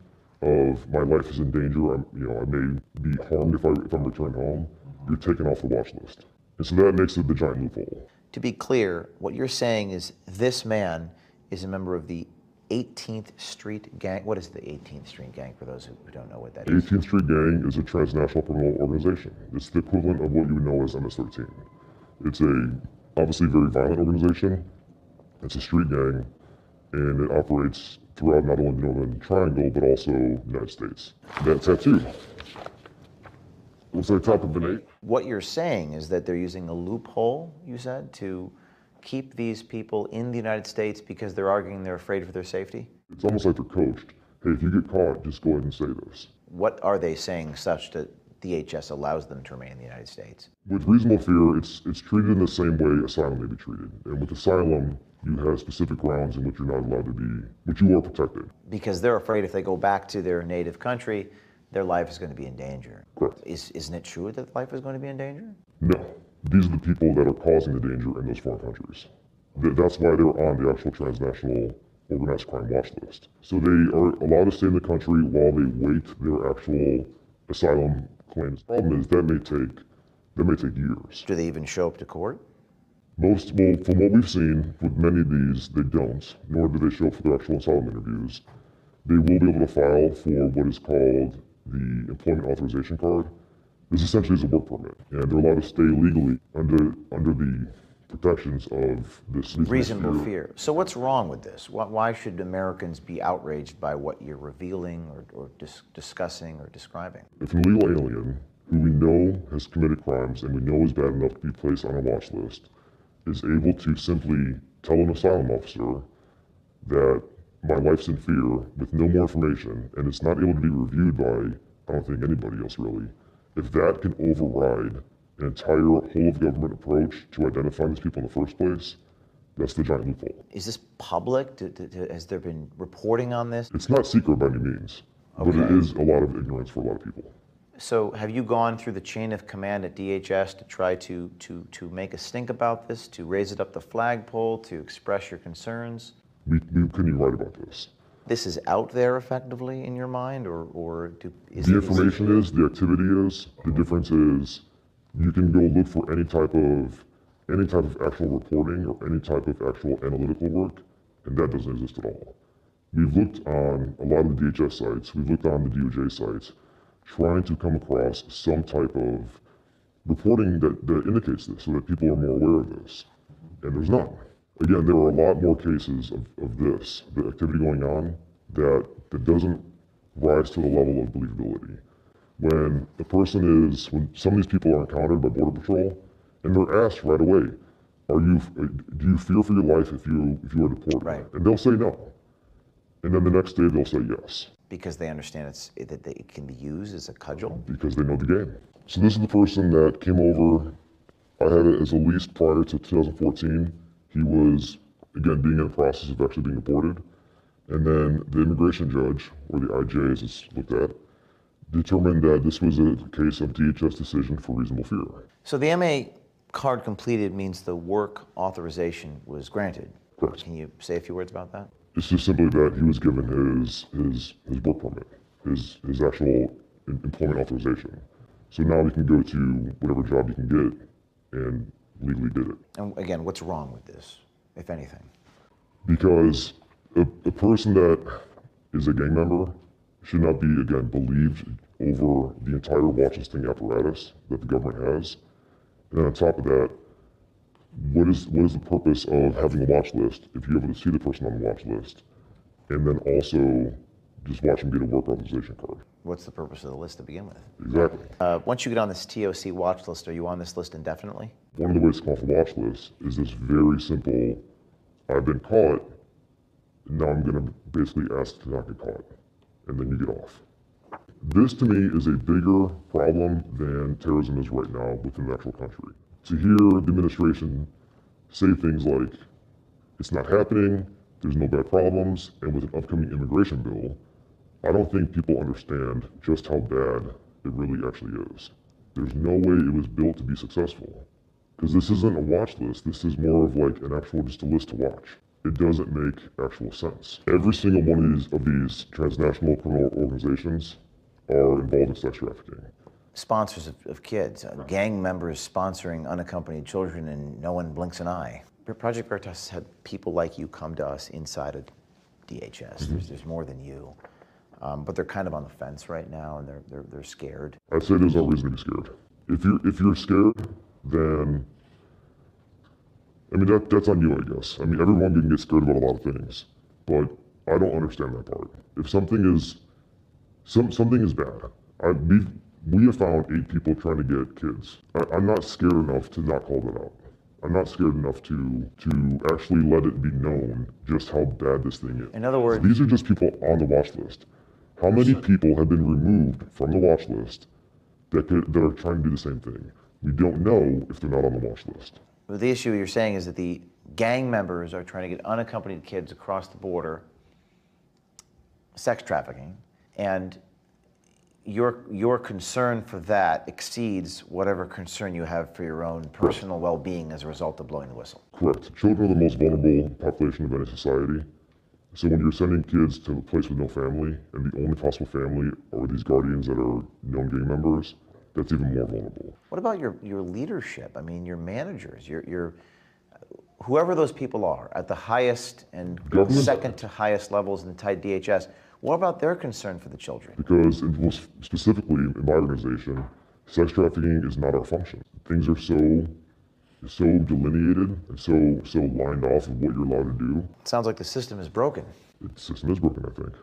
of my life is in danger, I'm, you know, I may be harmed if I if I'm returned home, you're taken off the watch list. And so that makes it the giant loophole. To be clear, what you're saying is this man is a member of the 18th Street Gang. What is the 18th Street Gang for those who don't know what that is? 18th Street Gang is a transnational criminal organization. It's the equivalent of what you would know as MS-13. It's a obviously very violent organization. It's a street gang, and it operates throughout not only the Northern Triangle but also the United States. That tattoo. Looks like top of an eight. What you're saying is that they're using a loophole, you said, to keep these people in the United States because they're arguing they're afraid for their safety? It's almost like they're coached. Hey, if you get caught, just go ahead and say this. What are they saying such that DHS allows them to remain in the United States? With reasonable fear, it's it's treated in the same way asylum may be treated. And with asylum, you have specific grounds in which you're not allowed to be, which you are protected. Because they're afraid if they go back to their native country, their life is going to be in danger. Correct. Is, isn't it true that life is going to be in danger? No, these are the people that are causing the danger in those foreign countries. Th- That's why they're on the actual transnational organized crime watch list. So they are allowed to stay in the country while they wait their actual asylum claims. Problem is that may take that may take years. Do they even show up to court? Most, well, from what we've seen with many of these, they don't, nor do they show up for their actual asylum interviews. They will be able to file for what is called the employment authorization card. This essentially is a work permit, and they're allowed to stay legally under under the protections of this Reasonable fear. So what's wrong with this? Why, why should Americans be outraged by what you're revealing or, or dis- discussing or describing? If an illegal alien who we know has committed crimes and we know is bad enough to be placed on a watch list is able to simply tell an asylum officer that my life's in fear with no more information and it's not able to be reviewed by I don't think anybody else really. If that can override an entire whole of government approach to identifying these people in the first place, that's the giant loophole. Is this public? Do, do, do- has there been reporting on this? It's not secret by any means, but it Okay. is a lot of ignorance for a lot of people. So have you gone through the chain of command at DHS to try to, to, to make a stink about this, to raise it up the flagpole, to express your concerns? We, we couldn't write about this. This is out there effectively in your mind, or, or do, is The it- information is, the activity is. The difference is, you can go look for any type of any type of actual reporting or any type of actual analytical work, and that doesn't exist at all. We've looked on a lot of the DHS sites. We've looked on the DOJ sites, trying to come across some type of reporting that, that indicates this, so that people are more aware of this. And there's none. Again, there are a lot more cases of, of this, the activity going on, that that doesn't rise to the level of believability. When a person is, when some of these people are encountered by Border Patrol, and they're asked right away, "Are you? Do you fear for your life if you if you are deported?" Right. And they'll say no. And then the next day they'll say yes because they understand it's, that they- it can be used as a cudgel? because they know the game. So this is the person that came over. I had it as a lease prior to 2014. He was again being in the process of actually being deported, and then the immigration judge, or the IJ as it's looked at, determined that this was a case of DHS decision for reasonable fear. So the MA card completed means the work authorization was granted. Correct. Can you say a few words about that? It's just simply that he was given his his his work permit, his his actual em- employment authorization. So now he can go to whatever job he can get and legally get it. And again, what's wrong with this, if anything? because a, a person that is a gang member should not be again believed over the entire watch listing apparatus that the government has. And then on top of that, what is what is the purpose of having a watch list if you're able to see the person on the watch list, and then also just watch them get a work authorization card? What's the purpose of the list to begin with? Exactly. Uh, once you get on this TOC watch list, are you on this list indefinitely? One of the ways to come off a watch list is this very simple: I've been caught. Now I'm going to basically ask to not get caught, and then you get off. This to me is a bigger problem than terrorism is right now within the actual country. To hear the administration say things like, it's not happening, there's no bad problems, and with an upcoming immigration bill, I don't think people understand just how bad it really actually is. There's no way it was built to be successful. Because this isn't a watch list, this is more of like an actual just a list to watch. It doesn't make actual sense. Every single one of these of these transnational criminal organizations are involved in sex trafficking. Sponsors of, of kids, uh, gang members sponsoring unaccompanied children, and no one blinks an eye. Project Veritas has had people like you come to us inside of DHS. There's, there's more than you. Um, but they're kind of on the fence right now, and they're, they're, they're scared. I'd say there's no reason to be scared. If you're if you're scared, then I mean that that's on you, I guess. I mean everyone can get scared about a lot of things, but I don't understand that part. If something is some something is bad, I we we have found eight people trying to get kids. I, I'm not scared enough to not call that out. I'm not scared enough to to actually let it be known just how bad this thing is. In other words, These are just people on the watch list. How many people have been removed from the watch list that could, that are trying to do the same thing? We don't know if they're not on the watch list. the issue you're saying is that the gang members are trying to get unaccompanied kids across the border, sex trafficking, and your your concern for that exceeds whatever concern you have for your own personal well-being as a result of blowing the whistle. Correct. Children are the most vulnerable population of any society. So when you're sending kids to a place with no family, and the only possible family are these guardians that are known gang members, that's even more vulnerable. What about your, your leadership? I mean, your managers, your, your whoever those people are at the highest and Government- second to highest levels in the tight DHS. What about their concern for the children? Because, specifically in my organization, sex trafficking is not our function. Things are so so delineated and so so lined off of what you're allowed to do. It sounds like the system is broken. The system is broken, I think.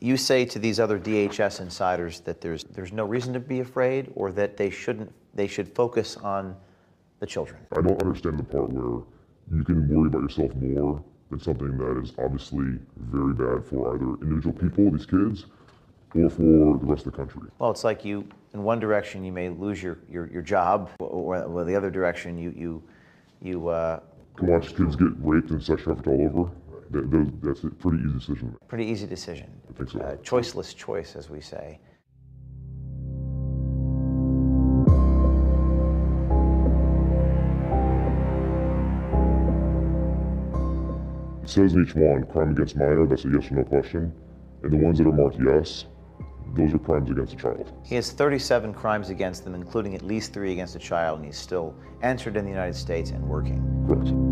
You say to these other DHS insiders that there's there's no reason to be afraid, or that they shouldn't they should focus on the children. I don't understand the part where you can worry about yourself more than something that is obviously very bad for either individual people, these kids, or for the rest of the country. Well, it's like you, in one direction, you may lose your, your, your job, or, or the other direction, you, you, you uh, To watch kids get raped and sex trafficked all over, that, that's a pretty easy decision. pretty easy decision. I think so. Uh, choiceless choice, as we say. Says in each one, crime against minor, that's a yes or no question. And the ones that are marked yes, those are crimes against a child. He has 37 crimes against them, including at least three against a child, and he's still entered in the United States and working. Correct.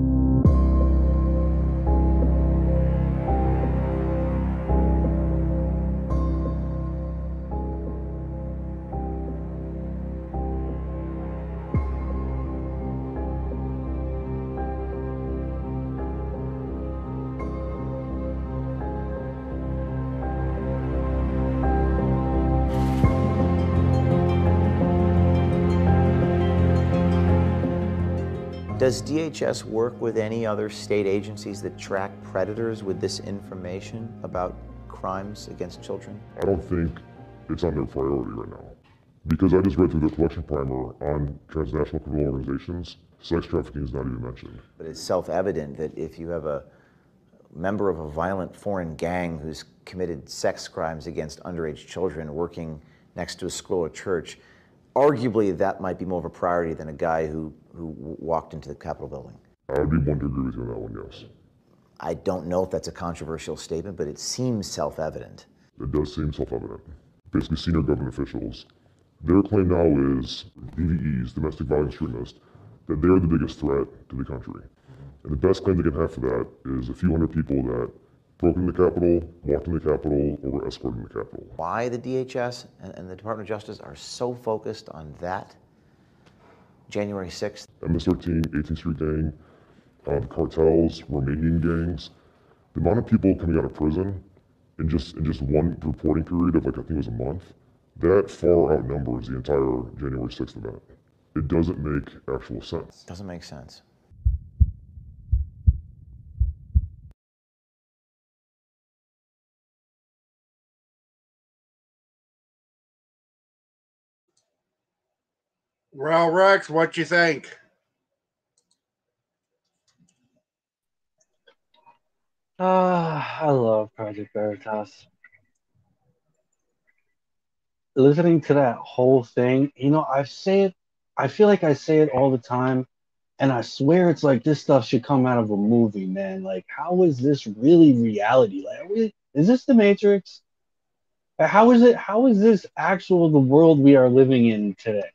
Does DHS work with any other state agencies that track predators with this information about crimes against children? I don't think it's on their priority right now. Because I just read through the collection primer on transnational criminal organizations, sex trafficking is not even mentioned. But it's self-evident that if you have a member of a violent foreign gang who's committed sex crimes against underage children working next to a school or church, arguably that might be more of a priority than a guy who, who walked into the Capitol building. I would be one to agree with you on that one, yes. I don't know if that's a controversial statement, but it seems self-evident. It does seem self-evident. Basically, senior government officials, their claim now is DVEs, domestic violence extremists, that they're the biggest threat to the country. And the best claim they can have for that is a few hundred people that broke into the Capitol, walked in the Capitol, or were escorted in the Capitol. Why the DHS and, and the Department of Justice are so focused on that January 6th? MS-13, 18th Street Gang, uh, the cartels, Romanian gangs. The amount of people coming out of prison in just in just one reporting period of like I think it was a month, that far outnumbers the entire January 6th event. It doesn't make actual sense. Doesn't make sense. Well, Rex, what you think? Ah, I love Project Veritas. Listening to that whole thing, you know, I say it, I feel like I say it all the time, and I swear it's like this stuff should come out of a movie, man. Like, how is this really reality? Like, we, is this the Matrix? How is it? How is this actual the world we are living in today?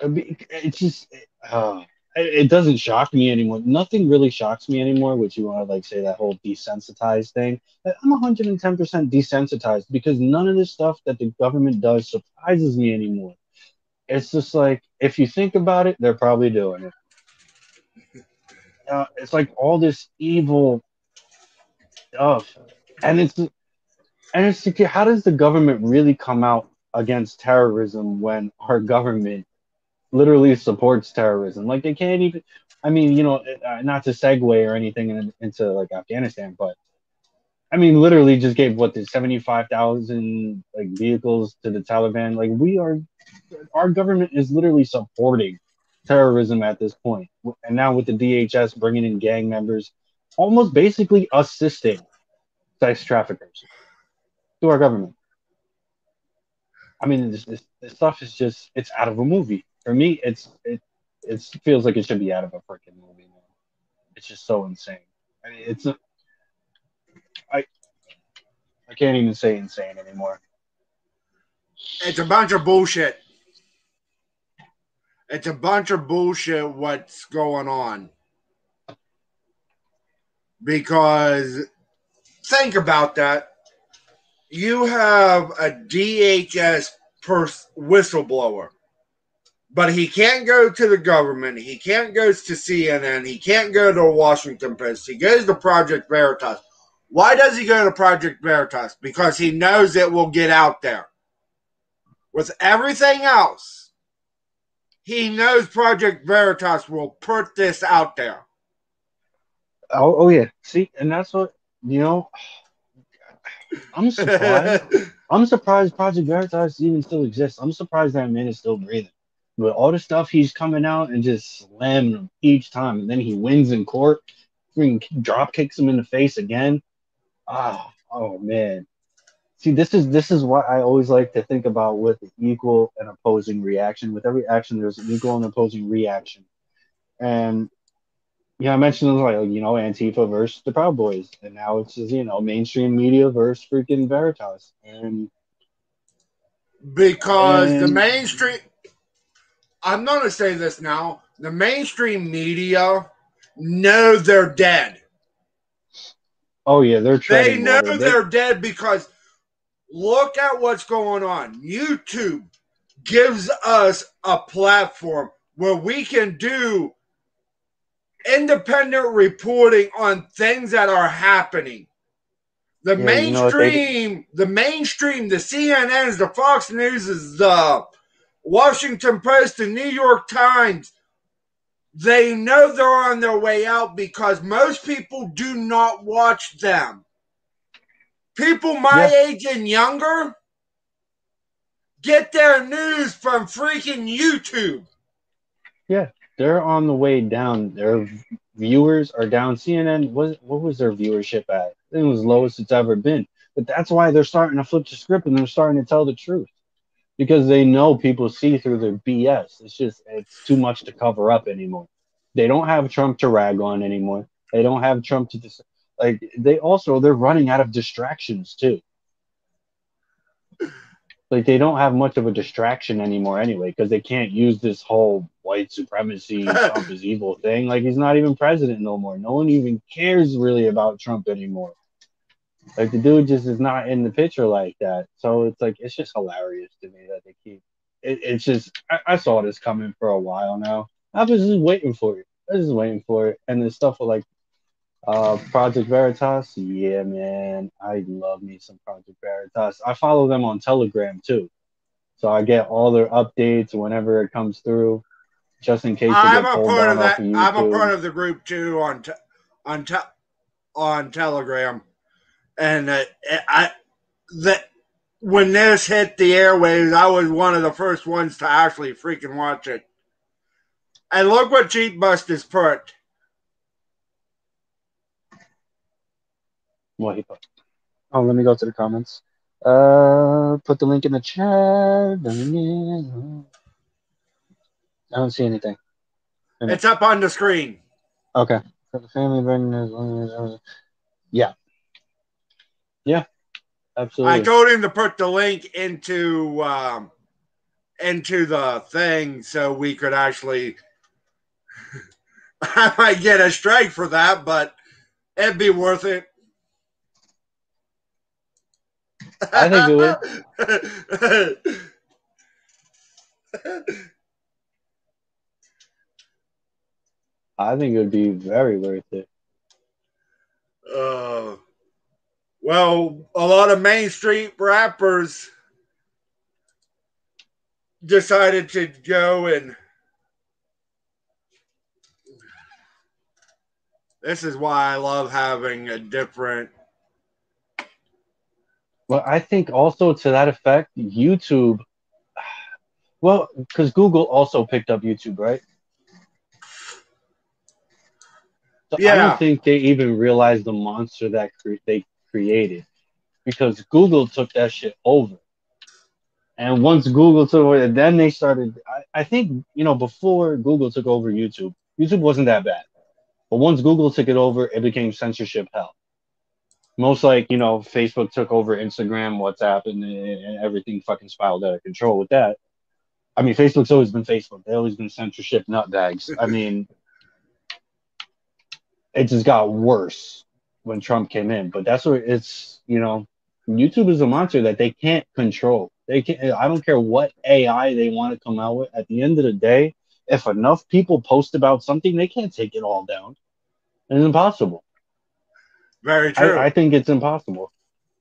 It's just, uh, it doesn't shock me anymore. Nothing really shocks me anymore. Which you want to like say that whole desensitized thing. I'm 110 percent desensitized because none of this stuff that the government does surprises me anymore. It's just like if you think about it, they're probably doing it. Uh, it's like all this evil stuff, and it's and it's how does the government really come out against terrorism when our government literally supports terrorism. Like they can't even. I mean, you know, uh, not to segue or anything in, into like Afghanistan, but I mean, literally just gave what the seventy-five thousand like vehicles to the Taliban. Like we are, our government is literally supporting terrorism at this point, and now with the DHS bringing in gang members, almost basically assisting sex traffickers to our government. I mean, this, this, this stuff is just it's out of a movie for me, it's it it feels like it should be out of a freaking movie. Man. It's just so insane. I mean, it's a, I I can't even say insane anymore. It's a bunch of bullshit. It's a bunch of bullshit. What's going on? Because think about that. You have a DHS pers- whistleblower but he can't go to the government. He can't go to CNN. He can't go to Washington Post. He goes to Project Veritas. Why does he go to Project Veritas? Because he knows it will get out there. With everything else, he knows Project Veritas will put this out there. Oh, oh yeah. See, and that's what you know. I'm surprised. I'm surprised Project Veritas even still exists. I'm surprised that man is still breathing. But all the stuff he's coming out and just slamming him each time, and then he wins in court, drop kicks him in the face again. Oh, oh man. See, this is this is what I always like to think about with equal and opposing reaction. With every action, there's an equal and opposing reaction. And yeah, I mentioned it was like you know Antifa versus the Proud Boys, and now it's just you know mainstream media versus freaking Veritas, and because and, the mainstream I'm going to say this now. The mainstream media know they're dead. Oh yeah, they're they know water. they're they... dead because look at what's going on. YouTube gives us a platform where we can do independent reporting on things that are happening. The yeah, mainstream, you know the mainstream, the CNNs, the Fox News is the Washington Post the New York Times, they know they're on their way out because most people do not watch them. People my yeah. age and younger get their news from freaking YouTube. Yeah, they're on the way down. Their viewers are down. CNN, what, what was their viewership at? It was lowest it's ever been. But that's why they're starting to flip the script and they're starting to tell the truth because they know people see through their BS. It's just it's too much to cover up anymore. They don't have Trump to rag on anymore. They don't have Trump to dis- like. They also they're running out of distractions too. Like they don't have much of a distraction anymore anyway because they can't use this whole white supremacy Trump is evil thing. Like he's not even president no more. No one even cares really about Trump anymore. Like the dude just is not in the picture like that. So it's like it's just hilarious to me that they keep. It, it's just I, I, saw this coming for a while now. I was just waiting for it. I was just waiting for it. And the stuff with like uh Project Veritas, yeah, man, I love me some Project Veritas. I follow them on Telegram too, so I get all their updates whenever it comes through, just in case. I'm a part of that. Of I'm a part of the group too on te- on te- on Telegram and uh, I that when this hit the airwaves, I was one of the first ones to actually freaking watch it. And look what Cheap Busters put. What he put? Oh, let me go to the comments. Uh, put the link in the chat. I don't see anything. It's up on the screen. Okay. For the family, Brendan Yeah. Yeah. Absolutely. I told him to put the link into um, into the thing so we could actually. I might get a strike for that, but it'd be worth it. I think it would. I think it would be very worth it. Uh, well, a lot of Main Street rappers decided to go and. This is why I love having a different. Well, I think also to that effect, YouTube. Well, because Google also picked up YouTube, right? So I don't think they even realized the monster that cre- they created because Google took that shit over. And once Google took over, then they started. I, I think, you know, before Google took over YouTube, YouTube wasn't that bad. But once Google took it over, it became censorship hell. Most like, you know, Facebook took over Instagram, WhatsApp, and, and everything fucking spiraled out of control with that. I mean, Facebook's always been Facebook. they've always been censorship nutbags. I mean, it just got worse when Trump came in. But that's where it's you know, YouTube is a monster that they can't control. They can't. I don't care what AI they want to come out with. At the end of the day, if enough people post about something, they can't take it all down. It's impossible. Very true. I, I think it's impossible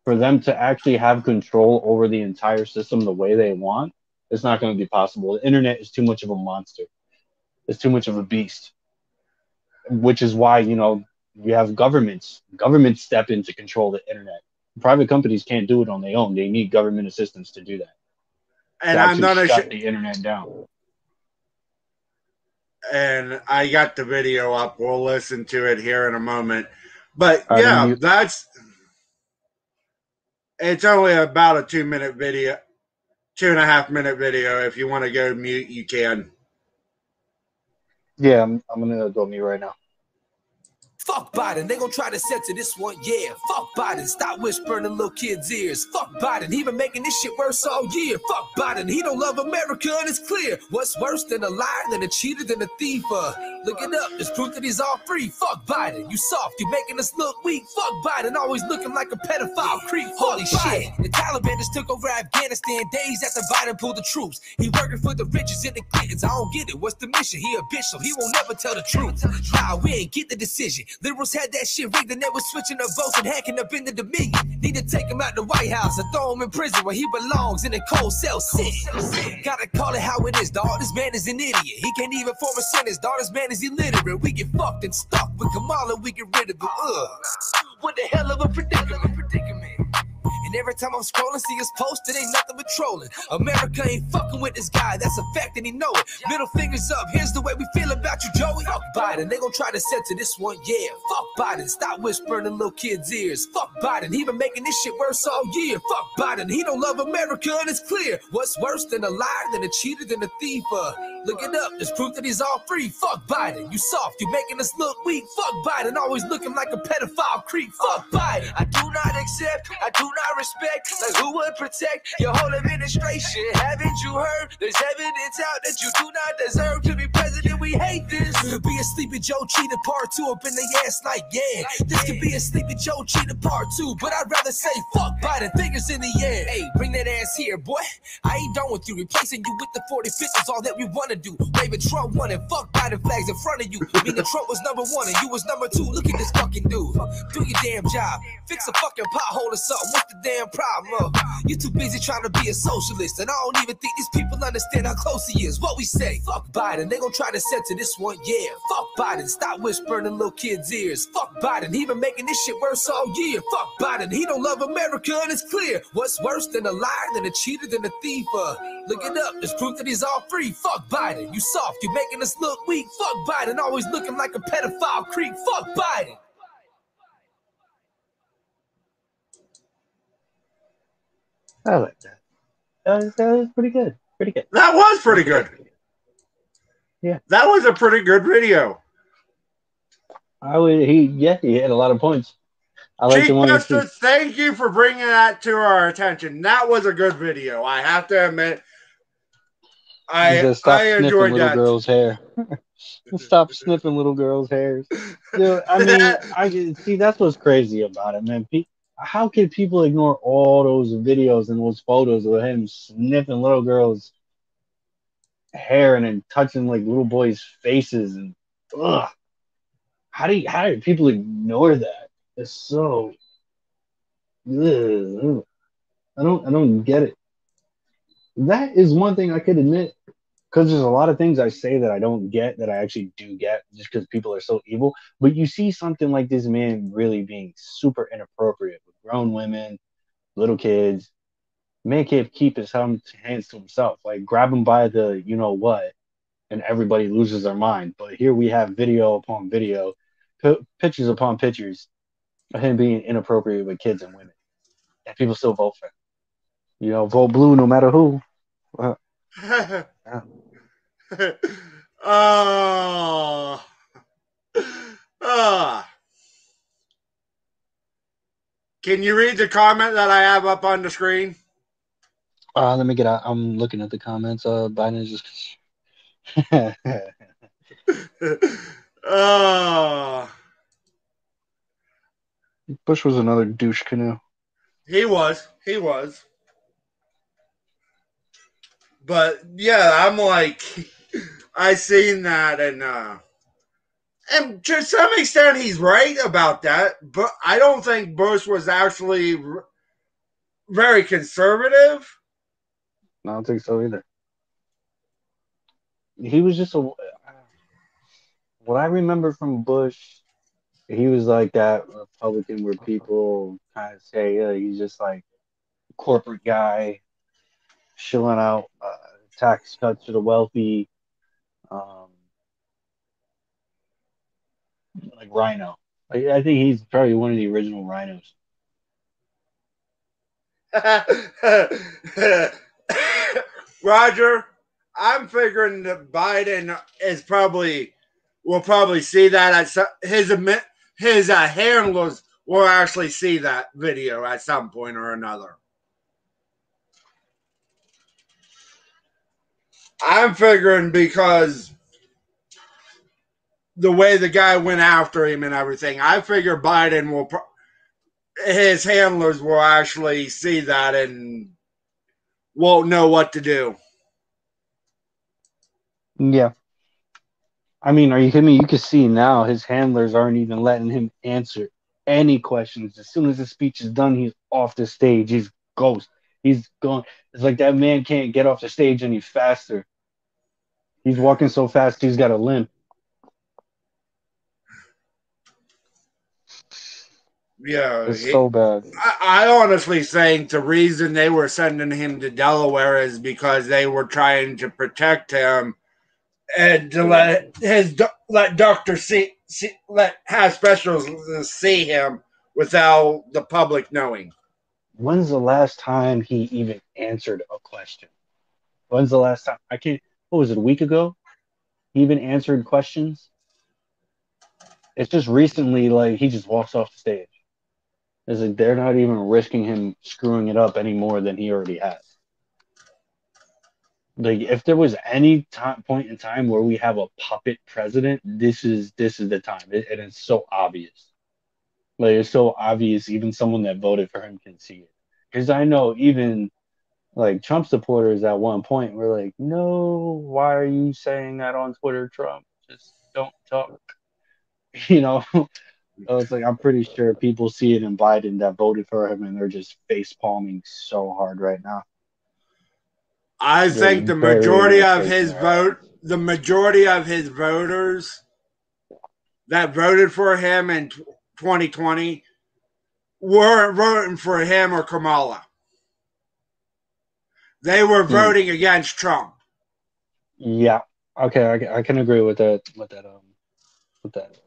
for them to actually have control over the entire system the way they want. It's not going to be possible. The internet is too much of a monster. It's too much of a beast. Which is why you know you have governments. Governments step in to control the internet. Private companies can't do it on their own. They need government assistance to do that. and I'm not shut ashamed. the internet down. and I got the video up. We'll listen to it here in a moment. But All yeah, that's it's only about a two minute video, two and a half minute video. If you want to go mute, you can. Yeah, I'm, I'm gonna go mute right now. Fuck Biden, they gon' try to censor this one, yeah. Fuck Biden, stop whispering in little kids' ears. Fuck Biden, he been making this shit worse all year. Fuck Biden, he don't love America and it's clear. What's worse than a liar, than a cheater, than a thief? Uh, look it up, there's proof that he's all free. Fuck Biden, you soft, you making us look weak. Fuck Biden, always looking like a pedophile creep. Holy shit, the Taliban just took over Afghanistan days after Biden pulled the troops. He working for the riches and the Clintons. I don't get it, what's the mission? He a bishop, he won't never tell the truth. Nah, we ain't get the decision. Liberals had that shit rigged and they was switching the votes and hacking up in the Dominion. Need to take him out the White House and throw him in prison where he belongs in a cold cell city. Gotta call it how it is, dog. This man is an idiot. He can't even form a sentence, dog. This man is illiterate. We get fucked and stuck with Kamala, we get rid of him. Ugh. What the hell of a predicament? And every time I'm scrolling, see his post, it ain't nothing but trolling. America ain't fucking with this guy, that's a fact, and he know it. Middle fingers up, here's the way we feel about you, Joey. Fuck Biden, they gon' try to censor this one, yeah. Fuck Biden, stop whispering in little kids' ears. Fuck Biden, he been making this shit worse all year. Fuck Biden, he don't love America, and it's clear. What's worse than a liar, than a cheater, than a thief? Uh, look it up, there's proof that he's all free. Fuck Biden, you soft, you making us look weak. Fuck Biden, always looking like a pedophile creep. Fuck Biden, I do not accept, I do not respect. Like who would protect your whole administration? Haven't you heard? There's evidence out that you do not deserve to be president. We hate this. Could be a sleepy Joe cheater part two up in the ass like yeah. This could be a sleepy Joe cheater part two, but I'd rather say fuck Biden. Fingers in the air. Hey, bring that ass here, boy. I ain't done with you. Replacing you with the 45th is all that we wanna do. Waving Trump one and fuck Biden flags in front of you. Meaning Trump was number one and you was number two. Look at this fucking dude. Do your damn job. Fix a fucking pothole or something. What's the damn problem? Uh, you too busy trying to be a socialist, and I don't even think these people understand how close he is. What we say? Fuck Biden. They gon' try to censor this one. Yeah. Fuck Biden. Stop whispering in little kids' ears. Fuck Biden. He been making this shit worse all year. Fuck Biden. He don't love America, and it's clear. What's worse than a liar, than a cheater, than a thief? Uh, look it up. There's proof that he's all free. Fuck Biden. You soft. You making us look weak. Fuck Biden. Always looking like a pedophile creep. Fuck Biden. I like that. That was, that was pretty good. Pretty good. That was pretty good. Yeah. That was a pretty good video. I would. He yeah. He had a lot of points. I like Chief the one. That- thank you for bringing that to our attention. That was a good video. I have to admit. I I enjoyed little that. girls' hair. stop sniffing little girls' hairs. Dude, I mean, I see that's what's crazy about it, man. Pe- how can people ignore all those videos and those photos of him sniffing little girls' hair and then touching like little boys' faces and ugh. How do you, how do people ignore that? It's so ugh. I don't I don't get it. That is one thing I could admit because there's a lot of things I say that I don't get that I actually do get just because people are so evil. But you see something like this man really being super inappropriate with grown women, little kids. Man can't keep his hands to himself. Like grab him by the you know what, and everybody loses their mind. But here we have video upon video, pi- pictures upon pictures of him being inappropriate with kids and women, and people still vote for him. You know, vote blue no matter who. oh. Ah. Can you read the comment that I have up on the screen? Uh, let me get out. I'm looking at the comments. Uh, Biden is just. oh. Bush was another douche canoe. He was. He was. But yeah, I'm like, I seen that, and uh, and to some extent, he's right about that. But I don't think Bush was actually very conservative. I don't think so either. He was just a. What I remember from Bush, he was like that Republican where people kind of say yeah, he's just like corporate guy, shilling out uh, tax cuts to the wealthy, um, like RINO. I, I think he's probably one of the original RINOs. Roger, I'm figuring that Biden is probably will probably see that at some, his his uh, handlers will actually see that video at some point or another. I'm figuring because the way the guy went after him and everything, I figure Biden will his handlers will actually see that and won't know what to do. Yeah. I mean, are you kidding me? You can see now his handlers aren't even letting him answer any questions. As soon as the speech is done, he's off the stage. He's ghost. He's gone. It's like that man can't get off the stage any faster. He's walking so fast, he's got a limp. Yeah, It's he- so bad. I, I honestly think the reason they were sending him to Delaware is because they were trying to protect him and to let his let Doctor see, see let have specialists see him without the public knowing. When's the last time he even answered a question? When's the last time? I can't. What was it? A week ago? He even answered questions. It's just recently, like he just walks off the stage. It's like they're not even risking him screwing it up any more than he already has. Like if there was any time, point in time where we have a puppet president, this is this is the time, it, and it's so obvious. Like it's so obvious, even someone that voted for him can see it. Because I know even like Trump supporters at one point were like, "No, why are you saying that on Twitter, Trump? Just don't talk." You know, so it's like I'm pretty sure people see it in Biden that voted for him, and they're just face palming so hard right now. I They're think the majority of his vote, the majority of his voters that voted for him in tw- 2020 weren't voting for him or Kamala. They were Hmm. voting against Trump. Yeah, okay, I, can- I can agree with that. With that, um, with that.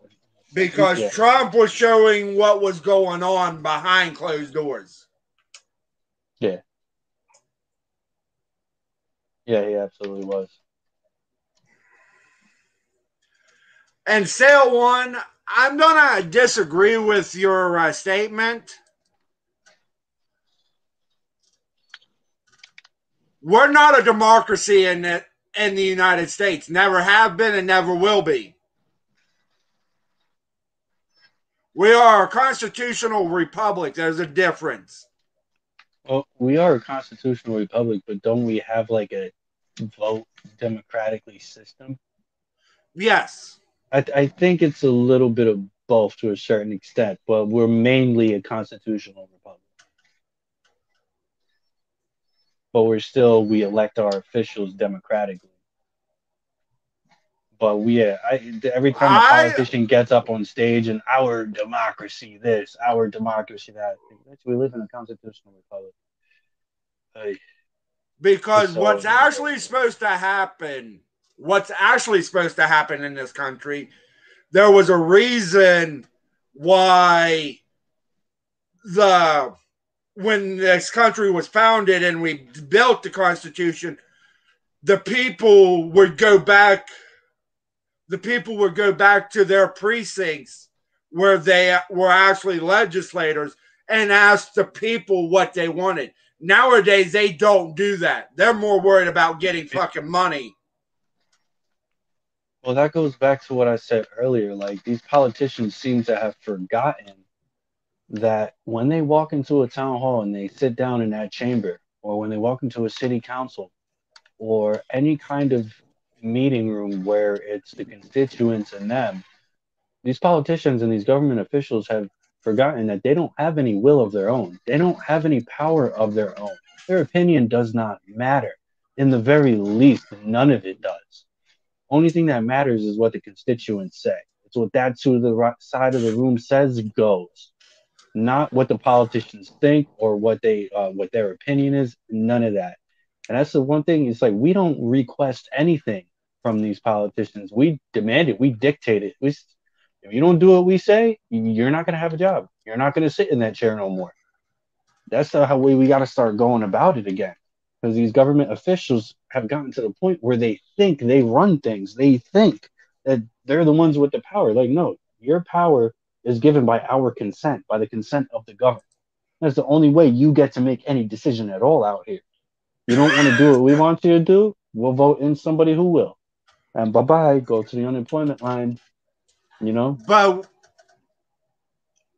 because Yeah. Trump was showing what was going on behind closed doors. Yeah. Yeah, he absolutely was. And sale one, I'm gonna disagree with your uh, statement. We're not a democracy in it in the United States. Never have been and never will be. We are a constitutional republic. There's a difference. Well, we are a constitutional republic, but don't we have like a vote democratically system? Yes. I, I think it's a little bit of both to a certain extent, but we're mainly a constitutional republic. But we're still we elect our officials democratically. But we, yeah, I, every time a politician gets up on stage and our democracy this, our democracy that, we live in a constitutional republic. Because So- what's actually supposed to happen, what's actually supposed to happen in this country, there was a reason why the when this country was founded and we built the Constitution, the people would go back. The people would go back to their precincts where they were actually legislators and ask the people what they wanted. Nowadays, they don't do that. They're more worried about getting fucking money. Well, that goes back to what I said earlier. Like these politicians seem to have forgotten that when they walk into a town hall and they sit down in that chamber, or when they walk into a city council, or any kind of meeting room where it's the constituents and them, these politicians and these government officials have forgotten that they don't have any will of their own. They don't have any power of their own. Their opinion does not matter. In the very least, none of it does. Only thing that matters is what the constituents say. It's what that to the right side of the room says goes, not what the politicians think or what they uh, what their opinion is. None of that. And that's the one thing. It's like we don't request anything from these politicians. We demand it. We dictate it. We, if you don't do what we say, you're not going to have a job. You're not going to sit in that chair no more. That's the how way we got to start going about it again because these government officials have gotten to the point where they think they run things. They think that they're the ones with the power. Like, no, your power is given by our consent, by the consent of the government. That's the only way you get to make any decision at all out here. You don't want to do what we want you to do, we'll vote in somebody who will. And bye bye, go to the unemployment line. You know? But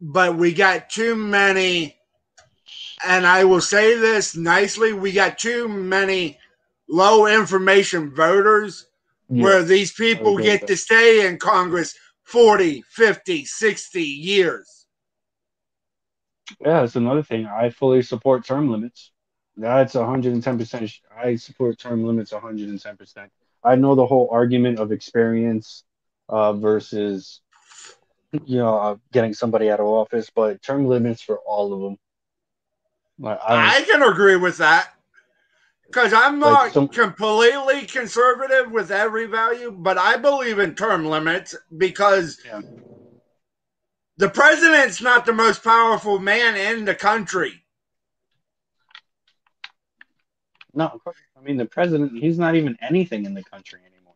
but we got too many and I will say this nicely, we got too many low information voters where these people get to stay in Congress 40, 50, 60 years. Yeah, that's another thing. I fully support term limits. That's 110%. I support term limits 110%. I know the whole argument of experience uh, versus you know uh, getting somebody out of office, but term limits for all of them. Like, I, I can agree with that. Because I'm Like not some- completely conservative with every value, but I believe in term limits because Yeah. the president's not the most powerful man in the country. no. I mean the president. He's not even anything in the country anymore.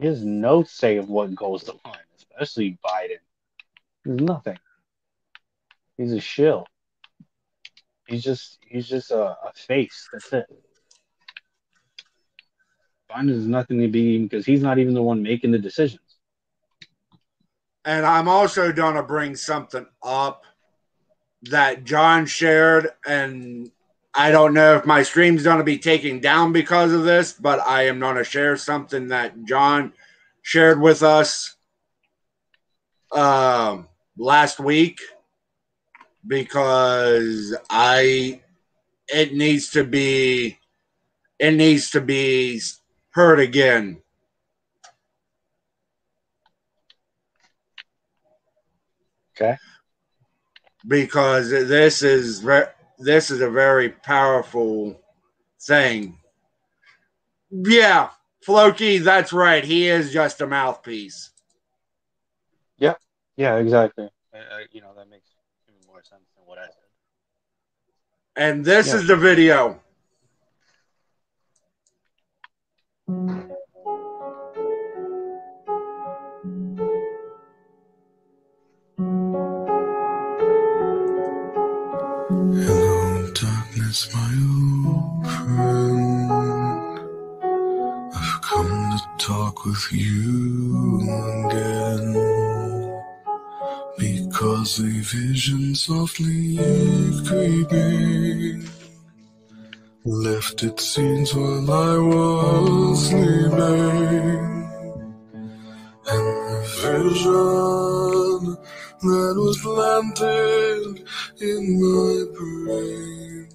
He has no say of what goes on, especially Biden. There's nothing. He's a shill. He's just he's just a, a face. That's it. Biden is nothing to be because he's not even the one making the decisions. And I'm also going to bring something up that John shared. And I don't know if my stream's going to be taken down because of this, but I am going to share something that John shared with us um, last week because I it needs to be it needs to be heard again. Okay. because this is this is a very powerful thing. Yeah, Floki, that's right. He is just a mouthpiece. Yeah, Yeah, exactly. Uh, you know that makes even more sense than what I said. And this Yeah. is the video. Hello, darkness, my old friend. I've come to talk with you again. Because a vision softly creeping left its scenes while I was sleeping. And the vision that was planted in my brain.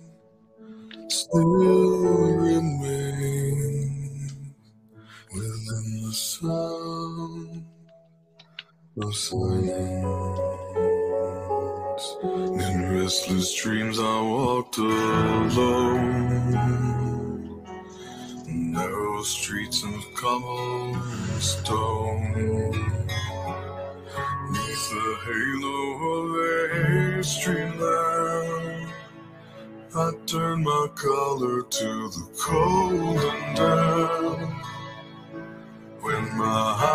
Still remains within the sound of silence. In restless dreams, I walked alone. Narrow streets of cobblestone. Neath the halo of a street lamp, I turned my collar to the cold and damp. When my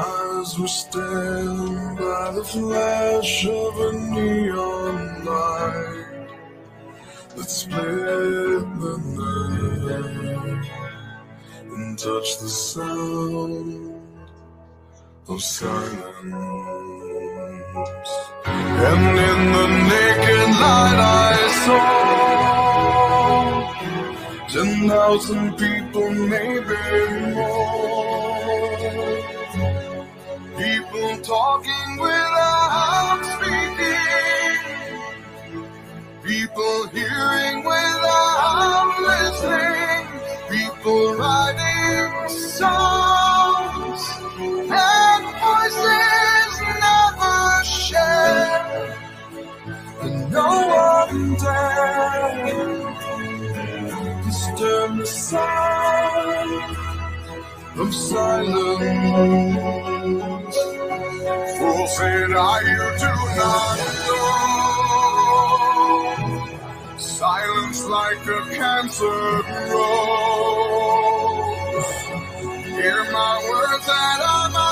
eyes were stabbed by the flash of a neon light that split the night and touched the sound of silence. And in the naked light I saw ten thousand people, maybe more. People talking without speaking. People hearing without listening. People writing songs and voices never shared. And no one dared disturb the sound of silence. Fool said I, you do not know. Silence like a cancer grows. Hear my words that I might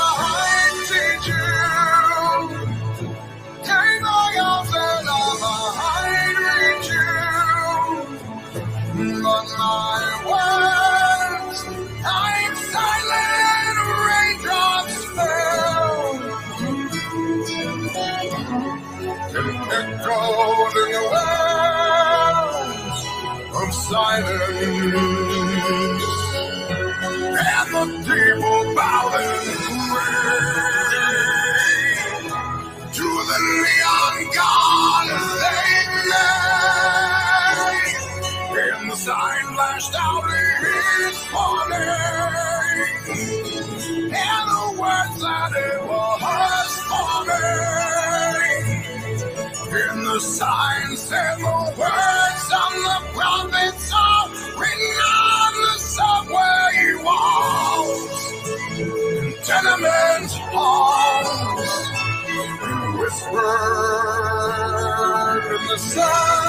the sound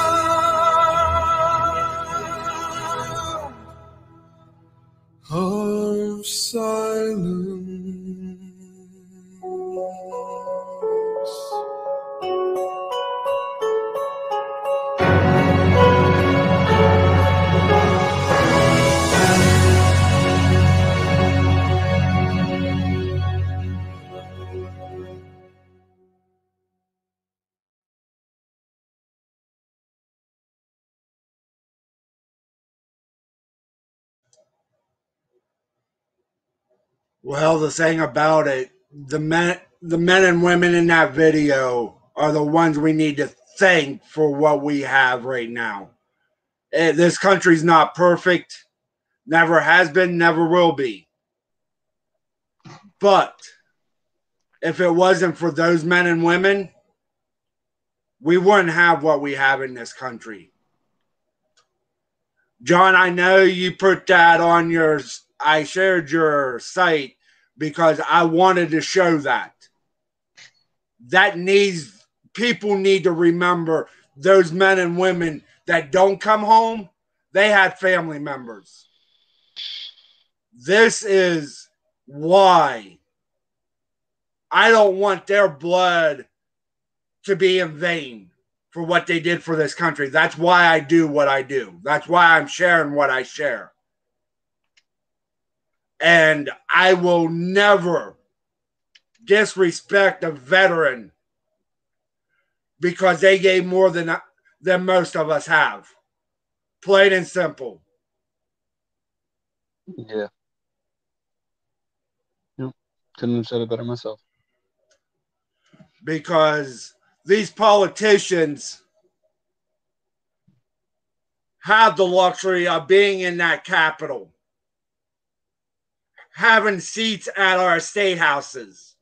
Well, the thing about it, the men, the men and women in that video are the ones we need to thank for what we have right now. Eh, This country's not perfect, never has been, never will be. But if it wasn't for those men and women, we wouldn't have what we have in this country. John, I know you put that on your, I shared your site because I wanted to show that. That needs, people need to remember those men and women that don't come home, they had family members. This is why I don't want their blood to be in vain for what they did for this country. That's why I do what I do. That's why I'm sharing what I share. And I will never disrespect a veteran because they gave more than than most of us have. Plain and simple. Yeah. Yep. Couldn't have said it better myself. Because these politicians have the luxury of being in that capital, having seats at our state houses.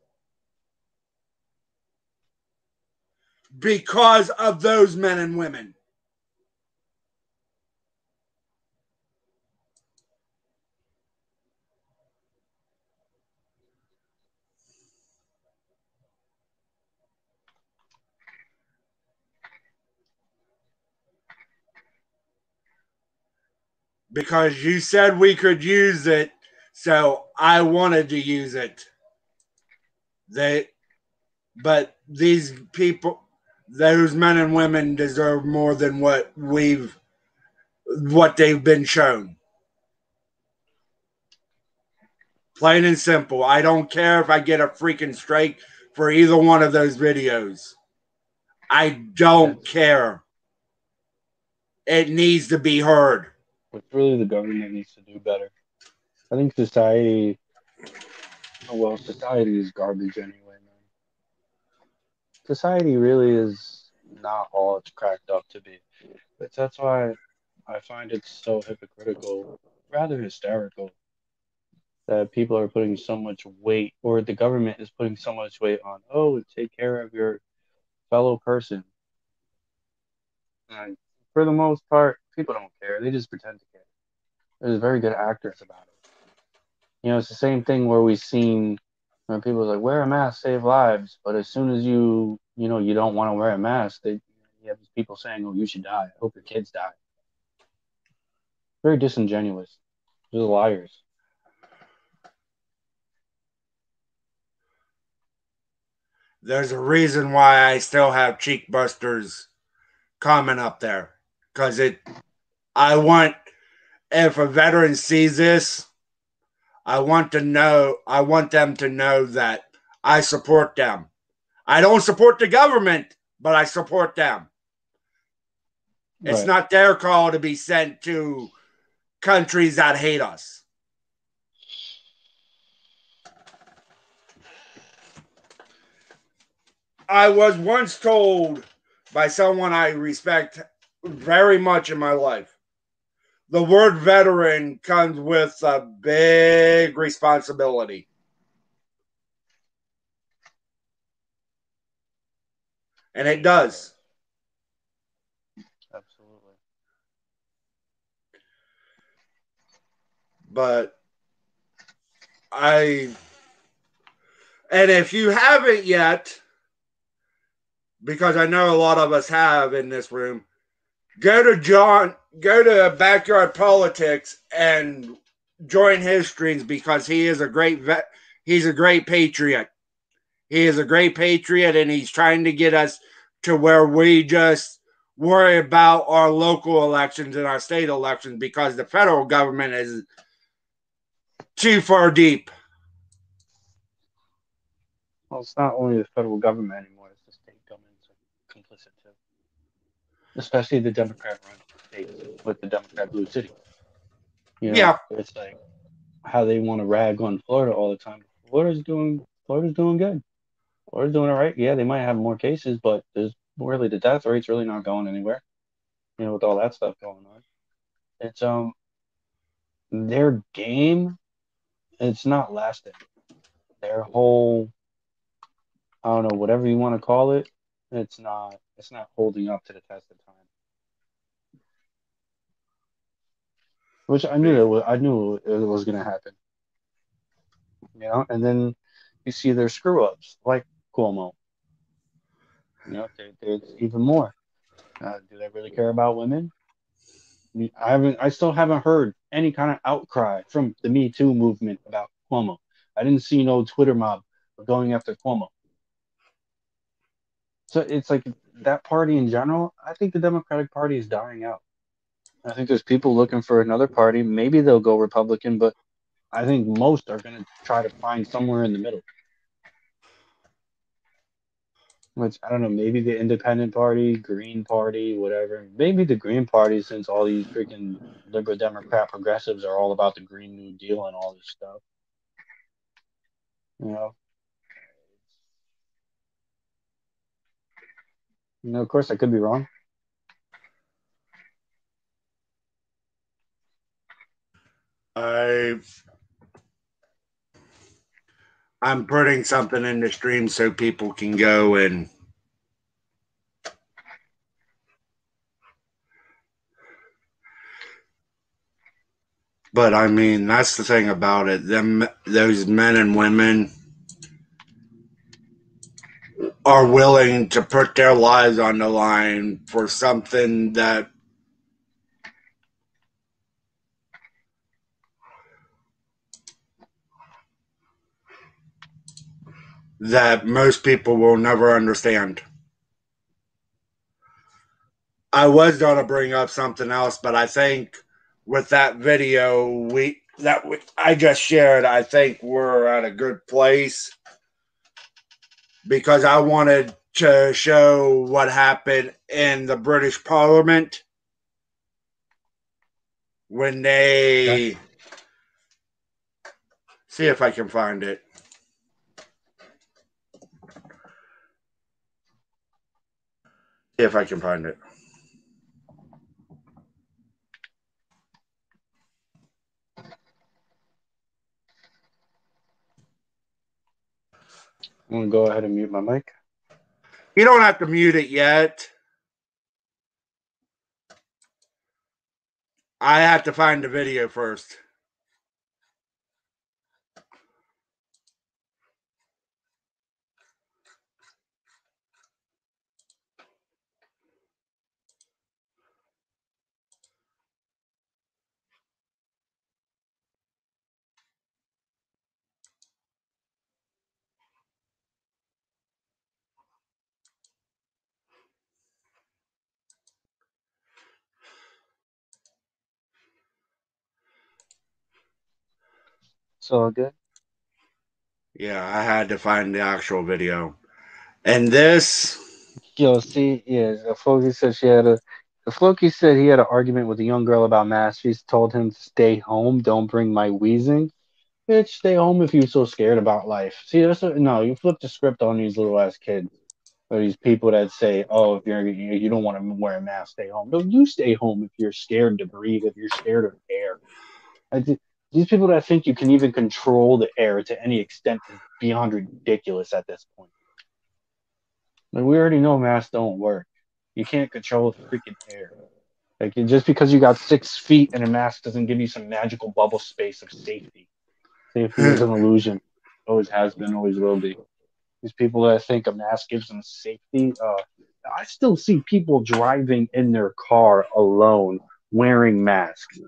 Because of those men and women. because you said we could use it, so I wanted to use it. They, but these people, those men and women deserve more than what we've, what they've been shown. Plain and simple. I don't care if I get a freaking strike for either one of those videos. I don't care. It needs to be heard. But really, the government needs to do better. I think society, well, society is garbage anyway, man. Society really is not all it's cracked up to be. But that's why I find it so hypocritical, rather hysterical, that people are putting so much weight, or the government is putting so much weight on, oh, take care of your fellow person. And for the most part, people don't care. They just pretend to care. There's very good actors about it. You know, it's the same thing where we've seen when people like, wear a mask, save lives. But as soon as you, you know, you don't want to wear a mask, they, you have these people saying, oh, you should die. I hope your kids die. Very disingenuous. They're liars. There's a reason why I still have cheek busters comment up there because it i want if a veteran sees this i want to know i want them to know that i support them. I don't support the government but i support them. It's not their call to be sent to countries that hate us. I was once told by someone i respect very much in my life. The word veteran comes with a big responsibility. And it does. Absolutely. But I, and if you haven't yet, because I know a lot of us have in this room, go to John, go to Backyard Politics and join his streams because he is a great vet. He's a great patriot. He is a great patriot, and he's trying to get us to where we just worry about our local elections and our state elections because the federal government is too far deep. Well, it's not only the federal government anymore, it's the state governments are complicit too. Especially the Democrat run states with the Democrat blue city. You know, Yeah. It's like how they want to rag on Florida all the time. Florida's doing Florida's doing good. Florida's doing all right. Yeah, they might have more cases, but there's really the death rate's really not going anywhere. You know, with all that stuff going on. It's um their game, it's not lasting. Their whole I don't know, whatever you want to call it, it's not it's not holding up to the test of time. Which I knew it was, I knew it was going to happen. You know, and then you see their screw ups like Cuomo. You know, there, there's even more. Uh, do they really care about women? I haven't. I still haven't heard any kind of outcry from the Me Too movement about Cuomo. I didn't see no Twitter mob going after Cuomo. So it's like that party in general. I think the Democratic Party is dying out. I think there's people looking for another party. Maybe they'll go Republican, but I think most are going to try to find somewhere in the middle. Which I don't know, maybe the Independent Party, Green Party, whatever. Maybe the Green Party, since all these freaking liberal Democrat progressives are all about the Green New Deal and all this stuff. You know, you know, of course, I could be wrong. I I'm putting something in the stream so people can go and But I mean, that's the thing about it. Them those men and women are willing to put their lives on the line for something that that most people will never understand. I was going to bring up something else, but I think with that video we that we, I just shared, I think we're at a good place because I wanted to show what happened in the British Parliament when they see if I can find it. See if I can find it. I'm gonna go ahead and mute my mic. You don't have to mute it yet. I have to find the video first. It's all good. Yeah, I had to find the actual video. And this, Yo, see, yeah, Floki said she had a. Floki said he had an argument with a young girl about masks. She's told him to stay home, don't bring my wheezing. Bitch, stay home if you're so scared about life. See, that's a, no, you flip the script on these little ass kids. Or these people that say, "Oh, if you're you, you don't want to wear a mask, stay home." No, you stay home if you're scared to breathe, if you're scared of air. I thi- these people that think you can even control the air to any extent is beyond ridiculous at this point. Like we already know masks don't work. You can't control the freaking air. Like just because you got six feet and a mask doesn't give you some magical bubble space of safety. Safety is an illusion. Always has been, always will be. These people that think a mask gives them safety. Uh, I still see people driving in their car alone wearing masks.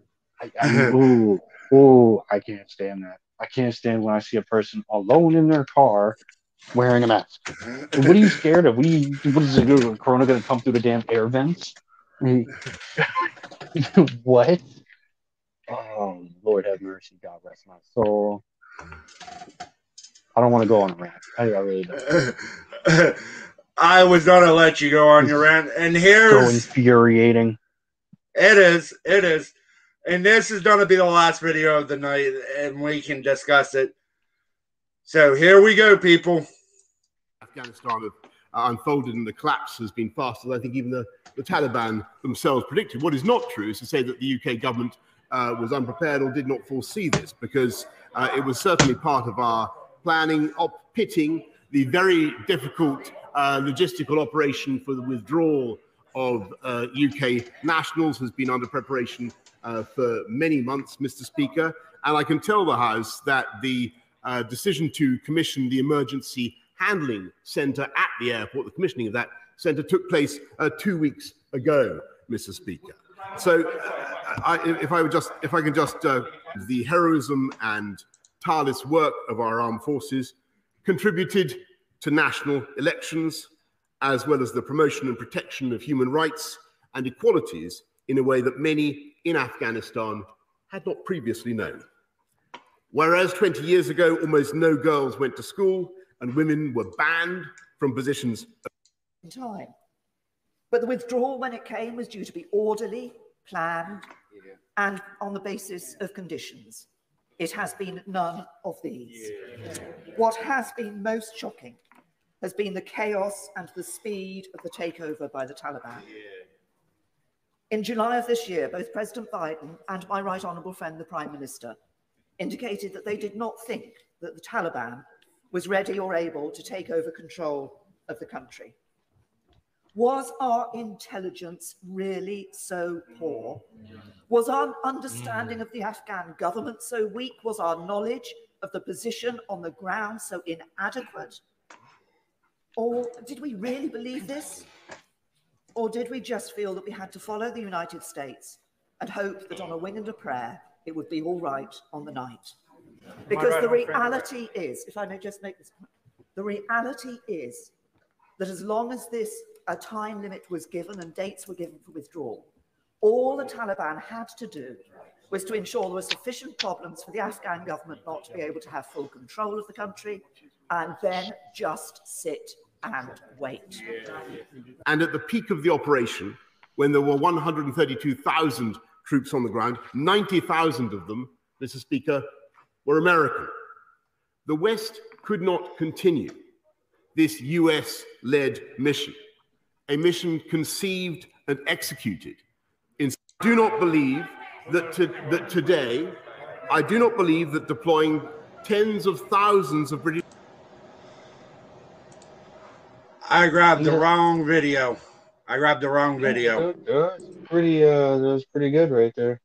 I, I, ooh, ooh, I can't stand that. I can't stand when I see a person alone in their car wearing a mask. What are you scared of? What, you, what is it? Is Corona going to come through the damn air vents? what? Oh, Lord have mercy. God rest my soul. I don't want to go on a rant. I, I really don't. I was gonna let you go on your rant, and here's. So infuriating. it is, it is, and this is gonna be the last video of the night, and we can discuss it. So here we go, people. Afghanistan have uh, unfolded and the collapse has been faster than I think even the, the Taliban themselves predicted. What is not true is to say that the UK government uh, was unprepared or did not foresee this because uh, it was certainly part of our planning, op- pitting the very difficult uh, logistical operation for the withdrawal of uh, UK nationals has been under preparation uh, for many months, Mr. Speaker. And I can tell the House that the uh, decision to commission the emergency handling centre at the airport, the commissioning of that centre took place uh, two weeks ago, Mr. Speaker. So, I, if I would just, if I can just, uh, the heroism and tireless work of our armed forces contributed to national elections, as well as the promotion and protection of human rights and equalities in a way that many in Afghanistan had not previously known. Whereas 20 years ago, almost no girls went to school and women were banned from positions in time. But the withdrawal, when it came, was due to be orderly, planned, and on the basis of conditions. It has been none of these. What has been most shocking has been the chaos and the speed of the takeover by the Taliban. In July of this year, both President Biden and my right honourable friend, the Prime Minister, indicated that they did not think that the Taliban was ready or able to take over control of the country. Was our intelligence really so poor? Was our understanding of the Afghan government so weak? Was our knowledge of the position on the ground so inadequate? Or did we really believe this? Or did we just feel that we had to follow the United States and hope that on a wing and a prayer it would be all right on the night? Because the reality is, if I may just make this point, the reality is that as long as this a time limit was given and dates were given for withdrawal, all the Taliban had to do was to ensure there were sufficient problems for the Afghan government not to be able to have full control of the country and then just sit and wait. And at the peak of the operation, when there were 132,000 troops on the ground, 90,000 of them, Mr. Speaker, were American. The West could not continue this US led mission, a mission conceived and executed. In, do not believe that, to, that today, I do not believe that deploying tens of thousands of British. I grabbed the wrong video. I grabbed the wrong video. That was pretty, uh, that was pretty good right there.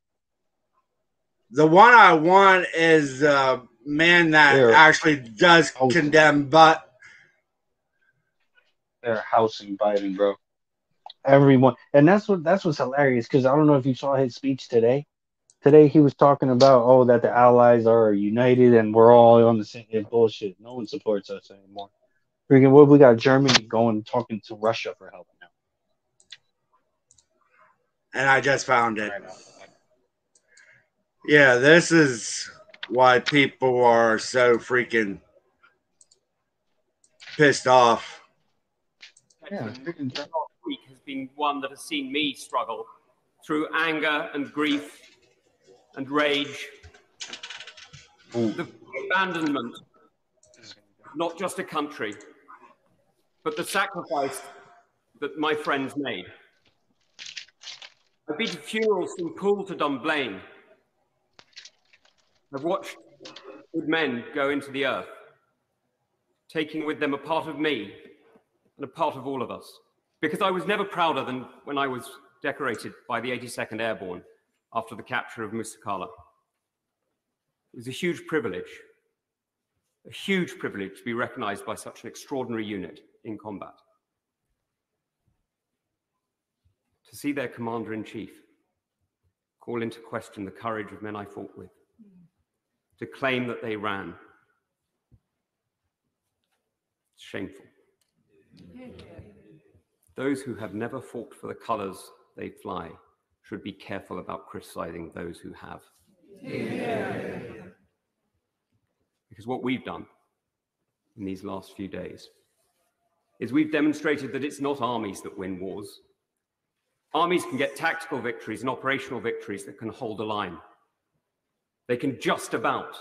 The one I want is uh, man that There. actually does Oh. condemn, but They're housing Biden, bro. Everyone, and that's what that's what's hilarious because I don't know if you saw his speech today. Today he was talking about oh that the allies are united and we're all on the same bullshit. No one supports us anymore. Freaking what we got Germany going talking to Russia for help now. and I just found it. Yeah, this is why people are so freaking pissed off. Yeah, freaking last week has been one that has seen me struggle through anger and grief and rage. The abandonment, not just a country, but the sacrifice that my friends made. I've been to funerals from Poole to Dunblane. I've watched good men go into the earth, taking with them a part of me and a part of all of us. Because I was never prouder than when I was decorated by the 82nd Airborne after the capture of Musa Qala. It was a huge privilege, a huge privilege to be recognized by such an extraordinary unit in combat. To see their commander in chief call into question the courage of men I fought with, to claim that they ran. It's shameful. Those who have never fought for the colors they fly should be careful about criticizing those who have. Because what we've done in these last few days is we've demonstrated that it's not armies that win wars. Armies can get tactical victories and operational victories that can hold a line. They can just about